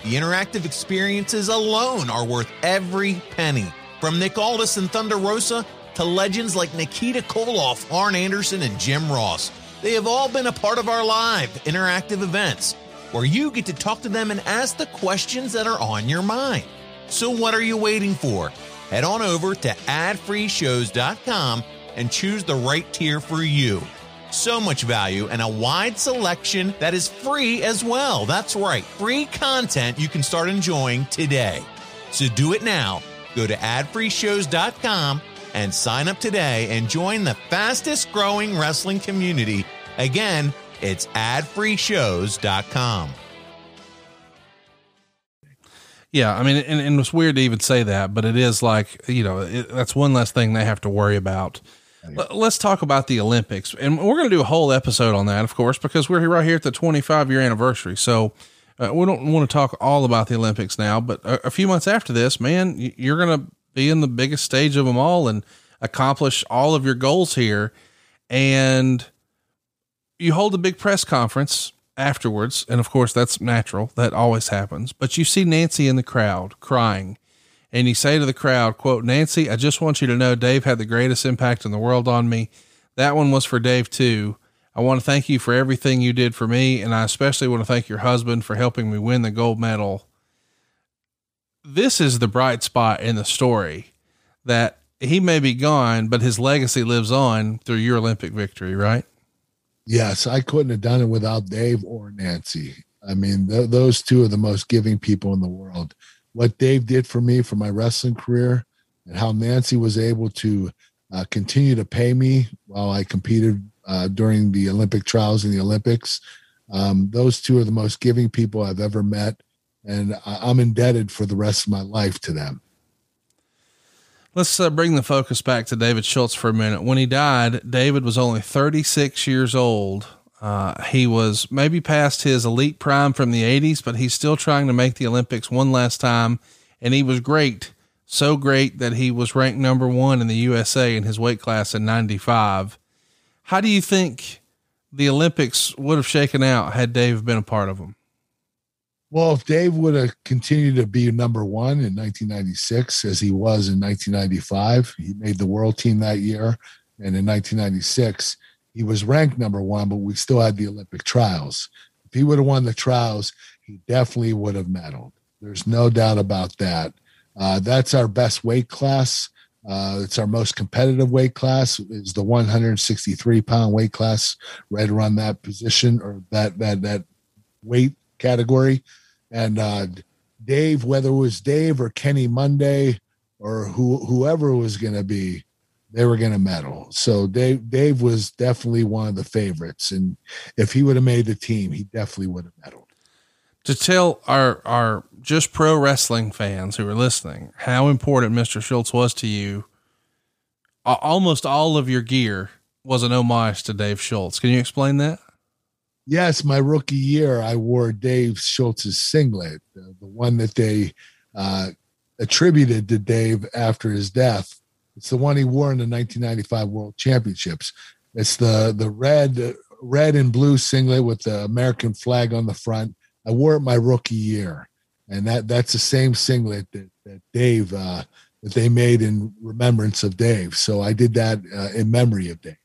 Speaker 4: The interactive experiences alone are worth every penny. From Nick Aldis and Thunder Rosa to legends like Nikita Koloff, Arn Anderson, and Jim Ross. They have all been a part of our live interactive events where you get to talk to them and ask the questions that are on your mind. So, what are you waiting for? Head on over to adfreeshows.com and choose the right tier for you. So much value and a wide selection that is free as well. That's right, free content you can start enjoying today. So do it now. Go to adfreeshows.com and sign up today and join the fastest growing wrestling community. Again, it's adfreeshows.com.
Speaker 1: Yeah, I mean, and, and it's weird to even say that, but it is like you know it, that's one less thing they have to worry about. Let's talk about the Olympics, and we're going to do a whole episode on that, of course, because we're right here at the 25 year anniversary. So uh, we don't want to talk all about the Olympics now, but a, a few months after this, man, you're going to be in the biggest stage of them all and accomplish all of your goals here. And you hold a big press conference afterwards. And of course, that's natural. That always happens. But you see Nancy in the crowd crying. And you say to the crowd, quote, Nancy, I just want you to know Dave had the greatest impact in the world on me. That one was for Dave too. I want to thank you for everything you did for me. And I especially want to thank your husband for helping me win the gold medal. This is the bright spot in the story that he may be gone, but his legacy lives on through your Olympic victory, right?
Speaker 2: Yes, I couldn't have done it without Dave or Nancy. I mean, th- those two are the most giving people in the world. What Dave did for me for my wrestling career, and how Nancy was able to uh, continue to pay me while I competed uh, during the Olympic trials and the Olympics. Um, those two are the most giving people I've ever met, and I'm indebted for the rest of my life to them.
Speaker 1: Let's uh, bring the focus back to David Schultz for a minute. When he died, David was only 36 years old. Uh, he was maybe past his elite prime from the 80s, but he's still trying to make the Olympics one last time. And he was great. So great that he was ranked number one in the USA in his weight class in 95. How do you think the Olympics would have shaken out had Dave been a part of them?
Speaker 2: Well, if Dave would have continued to be number one in 1996, as he was in 1995, he made the world team that year. And in 1996, he was ranked number one, but we still had the Olympic trials. If he would have won the trials, he definitely would have medaled. There's no doubt about that. Uh, that's our best weight class. Uh, it's our most competitive weight class. Is the 163 pound weight class right around that position or that that that weight category? And uh, Dave, whether it was Dave or Kenny Monday or who whoever was going to be, they were going to medal. So Dave Dave was definitely one of the favorites, and if he would have made the team, he definitely would have medaled.
Speaker 1: To tell our our just pro wrestling fans who are listening how important Mr. Schultz was to you, almost all of your gear was an homage to Dave Schultz. Can you explain that?
Speaker 2: Yes, my rookie year, I wore Dave Schultz's singlet, the, the one that they uh, attributed to Dave after his death. It's the one he wore in the 1995 World Championships. It's the the red red and blue singlet with the American flag on the front. I wore it my rookie year, and that that's the same singlet that, that Dave uh, that they made in remembrance of Dave. So I did that uh, in memory of Dave.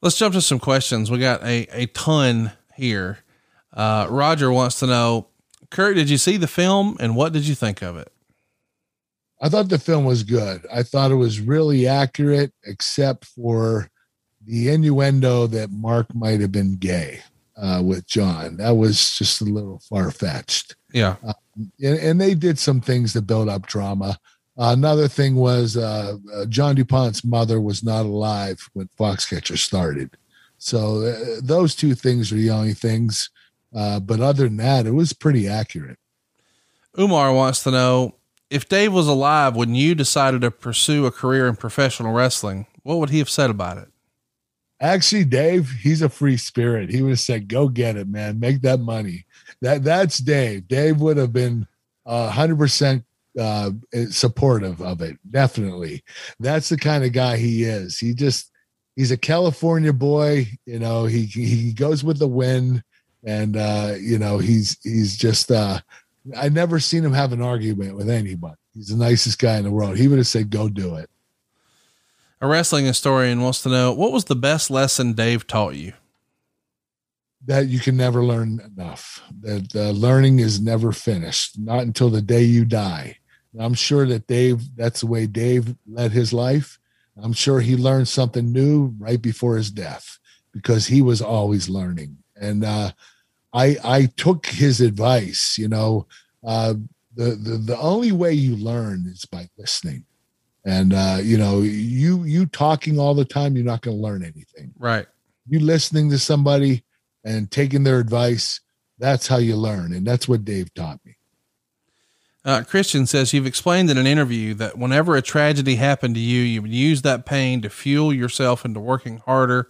Speaker 1: Let's jump to some questions. We got a, a ton here. Uh, Roger wants to know Kurt, did you see the film and what did you think of it?
Speaker 2: I thought the film was good. I thought it was really accurate, except for the innuendo that Mark might have been gay uh, with John. That was just a little far fetched.
Speaker 1: Yeah.
Speaker 2: And, and they did some things to build up drama. Another thing was uh, uh, John DuPont's mother was not alive when Foxcatcher started. So uh, those two things are the only things. Uh, but other than that, it was pretty accurate.
Speaker 1: Umar wants to know if Dave was alive when you decided to pursue a career in professional wrestling, what would he have said about it?
Speaker 2: Actually, Dave, he's a free spirit. He would have said, "Go get it, man. Make that money." That that's Dave. Dave would have been hundred percent uh, supportive of it. Definitely, that's the kind of guy he is. He just he's a California boy. You know, he he goes with the wind, and uh, you know he's he's just. Uh, I never seen him have an argument with anybody. He's the nicest guy in the world. He would have said, "Go do it."
Speaker 1: A wrestling historian wants to know what was the best lesson Dave taught you?
Speaker 2: That you can never learn enough. That uh, learning is never finished, not until the day you die. I'm sure that Dave, that's the way Dave led his life. I'm sure he learned something new right before his death because he was always learning. And uh, I I took his advice. You know, uh, the, the the only way you learn is by listening and uh, you know you you talking all the time you're not going to learn anything
Speaker 1: right
Speaker 2: you listening to somebody and taking their advice that's how you learn and that's what dave taught me
Speaker 1: uh, christian says you've explained in an interview that whenever a tragedy happened to you you would use that pain to fuel yourself into working harder.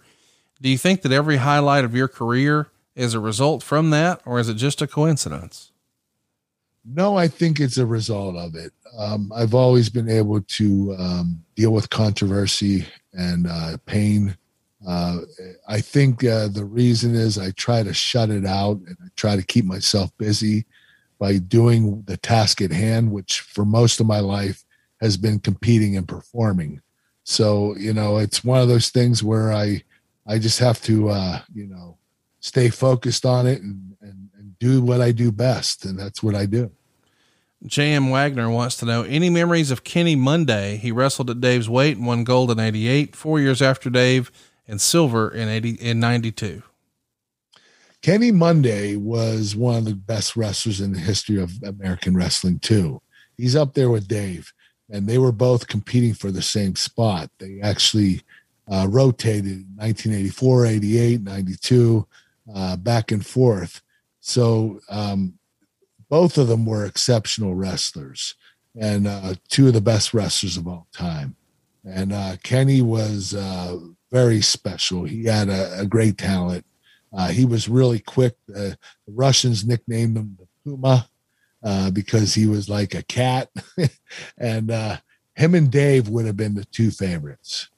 Speaker 1: Do you think that every highlight of your career is a result from that or is it just a coincidence?
Speaker 2: No i think it's a result of it. Um, I've always been able to um, deal with controversy and uh, pain. Uh, I think uh, the reason is I try to shut it out and I try to keep myself busy by doing the task at hand, which for most of my life has been competing and performing. So you know, it's one of those things where I I just have to uh, you know stay focused on it and, and, and do what I do best, and that's what I do.
Speaker 1: J.M. Wagner wants to know any memories of Kenny Monday. He wrestled at Dave's weight and won gold in 88, four years after Dave, and silver in 80 in 92.
Speaker 2: Kenny Monday was one of the best wrestlers in the history of American wrestling, too. He's up there with Dave, and they were both competing for the same spot. They actually uh, rotated in 1984, 88, 92, uh, back and forth. So um, both of them were exceptional wrestlers and uh, two of the best wrestlers of all time. And uh, Kenny was uh, very special. He had a, a great talent. Uh, he was really quick. the Russians nicknamed him the Puma uh, because he was like a cat. and uh, him and Dave would have been the two favorites.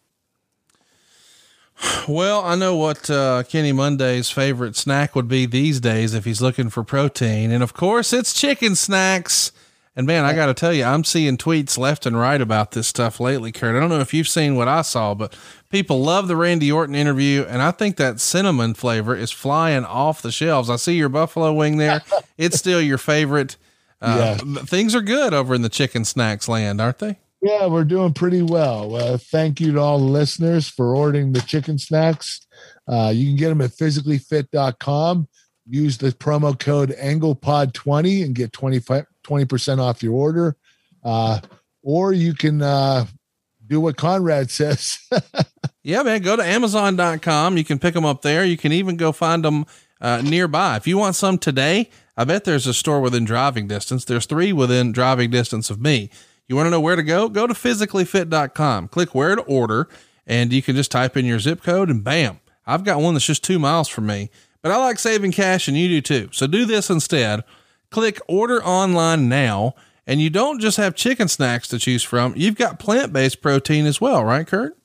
Speaker 1: Well, I know what uh, Kenny Monday's favorite snack would be these days if he's looking for protein. And of course, it's chicken snacks. And man, I got to tell you, I'm seeing tweets left and right about this stuff lately, Kurt. I don't know if you've seen what I saw, but people love the Randy Orton interview. And I think that cinnamon flavor is flying off the shelves. I see your buffalo wing there. it's still your favorite. Uh, yeah. Things are good over in the chicken snacks land, aren't they?
Speaker 2: Yeah, we're doing pretty well. Uh, thank you to all the listeners for ordering the chicken snacks. Uh, you can get them at physicallyfit.com. Use the promo code AnglePod20 and get 25, 20% off your order. Uh, or you can uh, do what Conrad says.
Speaker 1: yeah, man, go to Amazon.com. You can pick them up there. You can even go find them uh, nearby. If you want some today, I bet there's a store within driving distance. There's three within driving distance of me. You want to know where to go? Go to physicallyfit.com. Click where to order, and you can just type in your zip code, and bam, I've got one that's just two miles from me. But I like saving cash, and you do too. So do this instead. Click order online now, and you don't just have chicken snacks to choose from. You've got plant based protein as well, right, Kurt?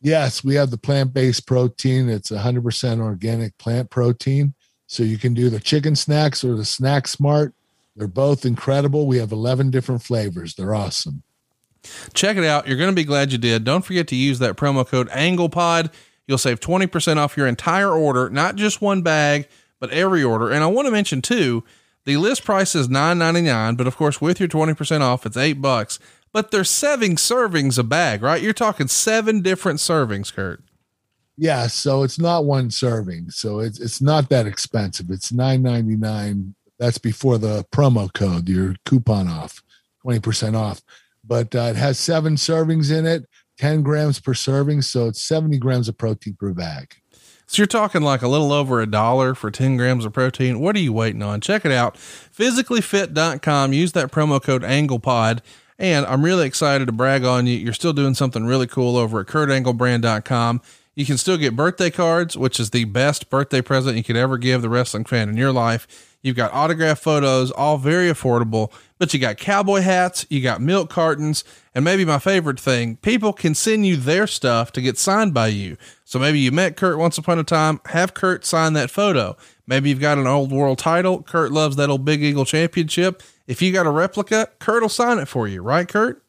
Speaker 2: Yes, we have the plant based protein. It's 100% organic plant protein. So you can do the chicken snacks or the snack smart they're both incredible. We have 11 different flavors. They're awesome.
Speaker 1: Check it out. You're going to be glad you did. Don't forget to use that promo code AnglePod. You'll save 20% off your entire order, not just one bag, but every order. And I want to mention too The list price is $9.99, but of course, with your 20% off, it's eight bucks. But they're seven servings a bag, right? You're talking seven different servings, Kurt.
Speaker 2: Yeah, so it's not one serving, so it's it's not that expensive. It's nine ninety nine. That's before the promo code, your coupon off, twenty percent off. But uh, it has seven servings in it, ten grams per serving, so it's seventy grams of protein per bag.
Speaker 1: So you're talking like a little over a dollar for 10 grams of protein. What are you waiting on? Check it out. Physicallyfit.com. Use that promo code AnglePod. And I'm really excited to brag on you. You're still doing something really cool over at KurtAngleBrand.com. You can still get birthday cards, which is the best birthday present you could ever give the wrestling fan in your life. You've got autograph photos, all very affordable, but you got cowboy hats, you got milk cartons, and maybe my favorite thing, people can send you their stuff to get signed by you. So maybe you met Kurt once upon a time, have Kurt sign that photo. Maybe you've got an old world title. Kurt loves that old Big Eagle championship. If you got a replica, Kurt will sign it for you, right, Kurt?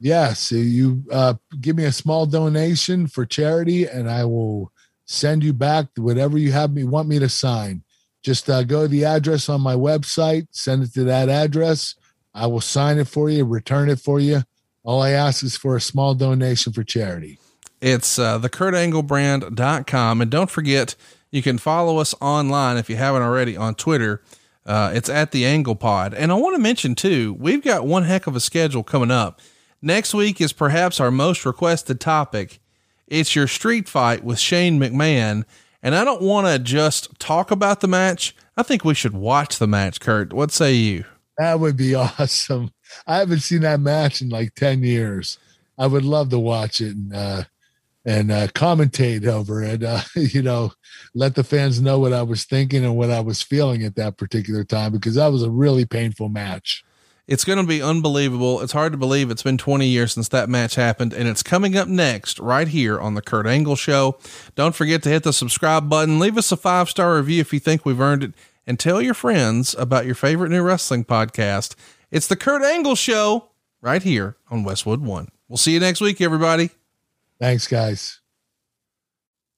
Speaker 2: Yeah, so you uh, give me a small donation for charity, and I will send you back whatever you have me want me to sign. Just uh, go to the address on my website, send it to that address. I will sign it for you, return it for you. All I ask is for a small donation for charity.
Speaker 1: It's uh, the KurtAngleBrand.com. And don't forget, you can follow us online if you haven't already on Twitter. Uh, it's at the Angle Pod. And I want to mention too, we've got one heck of a schedule coming up. Next week is perhaps our most requested topic. It's your street fight with Shane McMahon. And I don't want to just talk about the match. I think we should watch the match, Kurt. What say you?
Speaker 2: That would be awesome. I haven't seen that match in like 10 years. I would love to watch it and, uh, and uh, commentate over it. Uh, you know, let the fans know what I was thinking and what I was feeling at that particular time because that was a really painful match.
Speaker 1: It's going to be unbelievable. It's hard to believe it's been 20 years since that match happened, and it's coming up next right here on the Kurt Angle Show. Don't forget to hit the subscribe button. Leave us a five star review if you think we've earned it, and tell your friends about your favorite new wrestling podcast. It's the Kurt Angle Show right here on Westwood One. We'll see you next week, everybody.
Speaker 2: Thanks, guys.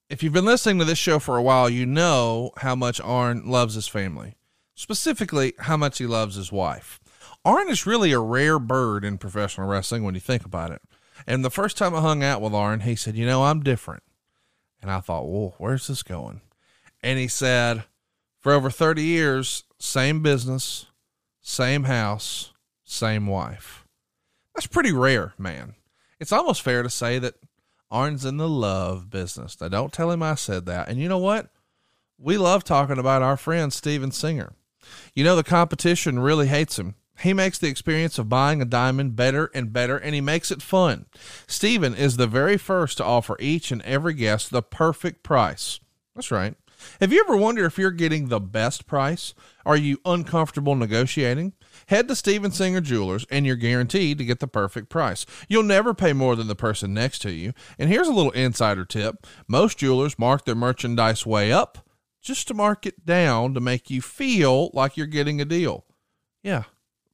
Speaker 1: If you've been listening to this show for a while, you know how much Arn loves his family, specifically, how much he loves his wife. Arn is really a rare bird in professional wrestling when you think about it. And the first time I hung out with Arn, he said, You know, I'm different. And I thought, Well, where's this going? And he said, For over 30 years, same business, same house, same wife. That's pretty rare, man. It's almost fair to say that Arn's in the love business. Now, don't tell him I said that. And you know what? We love talking about our friend Steven Singer. You know, the competition really hates him. He makes the experience of buying a diamond better and better, and he makes it fun. Steven is the very first to offer each and every guest the perfect price. That's right. Have you ever wondered if you're getting the best price? Are you uncomfortable negotiating? Head to Steven Singer Jewelers and you're guaranteed to get the perfect price. You'll never pay more than the person next to you. And here's a little insider tip most jewelers mark their merchandise way up just to mark it down to make you feel like you're getting a deal. Yeah,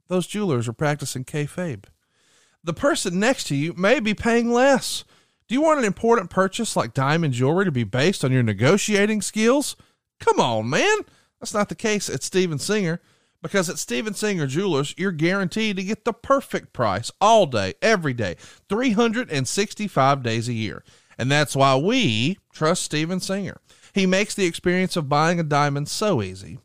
Speaker 1: those jewelers are practicing kayfabe. The person next to you may be paying less. Do you want an important purchase like diamond jewelry to be based on your negotiating skills? Come on, man. That's not the case at Steven Singer because at Steven Singer Jewelers, you're guaranteed to get the perfect price all day, every day, 365 days a year. And that's why we trust Steven Singer. He makes the experience of buying a diamond so easy.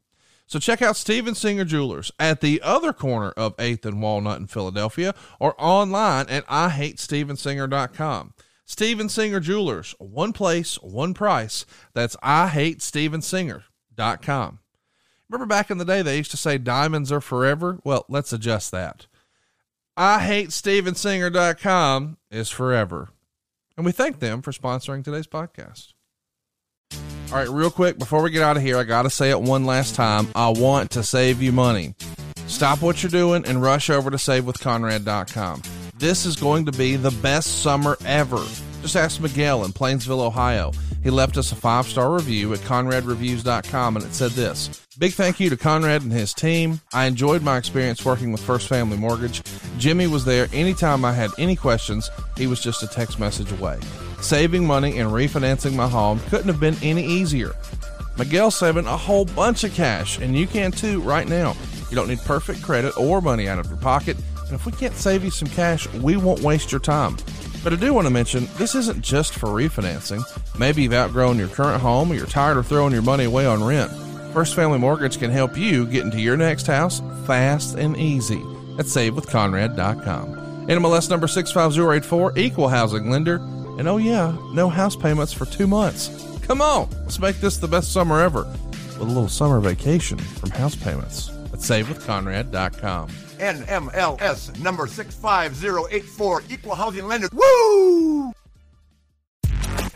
Speaker 1: So check out Steven Singer Jewelers at the other corner of 8th and Walnut in Philadelphia or online at IHateStevenSinger.com. Steven Singer Jewelers, one place, one price. That's IHateStevenSinger.com. Remember back in the day, they used to say diamonds are forever? Well, let's adjust that. IHateStevenSinger.com is forever. And we thank them for sponsoring today's podcast. All right, real quick, before we get out of here, I got to say it one last time. I want to save you money. Stop what you're doing and rush over to savewithconrad.com. This is going to be the best summer ever. Just ask Miguel in Painesville, Ohio. He left us a five star review at conradreviews.com and it said this Big thank you to Conrad and his team. I enjoyed my experience working with First Family Mortgage. Jimmy was there anytime I had any questions, he was just a text message away. Saving money and refinancing my home couldn't have been any easier. Miguel's saving a whole bunch of cash, and you can too right now. You don't need perfect credit or money out of your pocket, and if we can't save you some cash, we won't waste your time. But I do want to mention this isn't just for refinancing. Maybe you've outgrown your current home or you're tired of throwing your money away on rent. First Family Mortgage can help you get into your next house fast and easy at SaveWithConrad.com. NMLS number 65084, equal housing lender. And oh, yeah, no house payments for two months. Come on, let's make this the best summer ever with a little summer vacation from house payments at SaveWithConrad.com.
Speaker 5: NMLS number 65084, equal housing lender. Woo!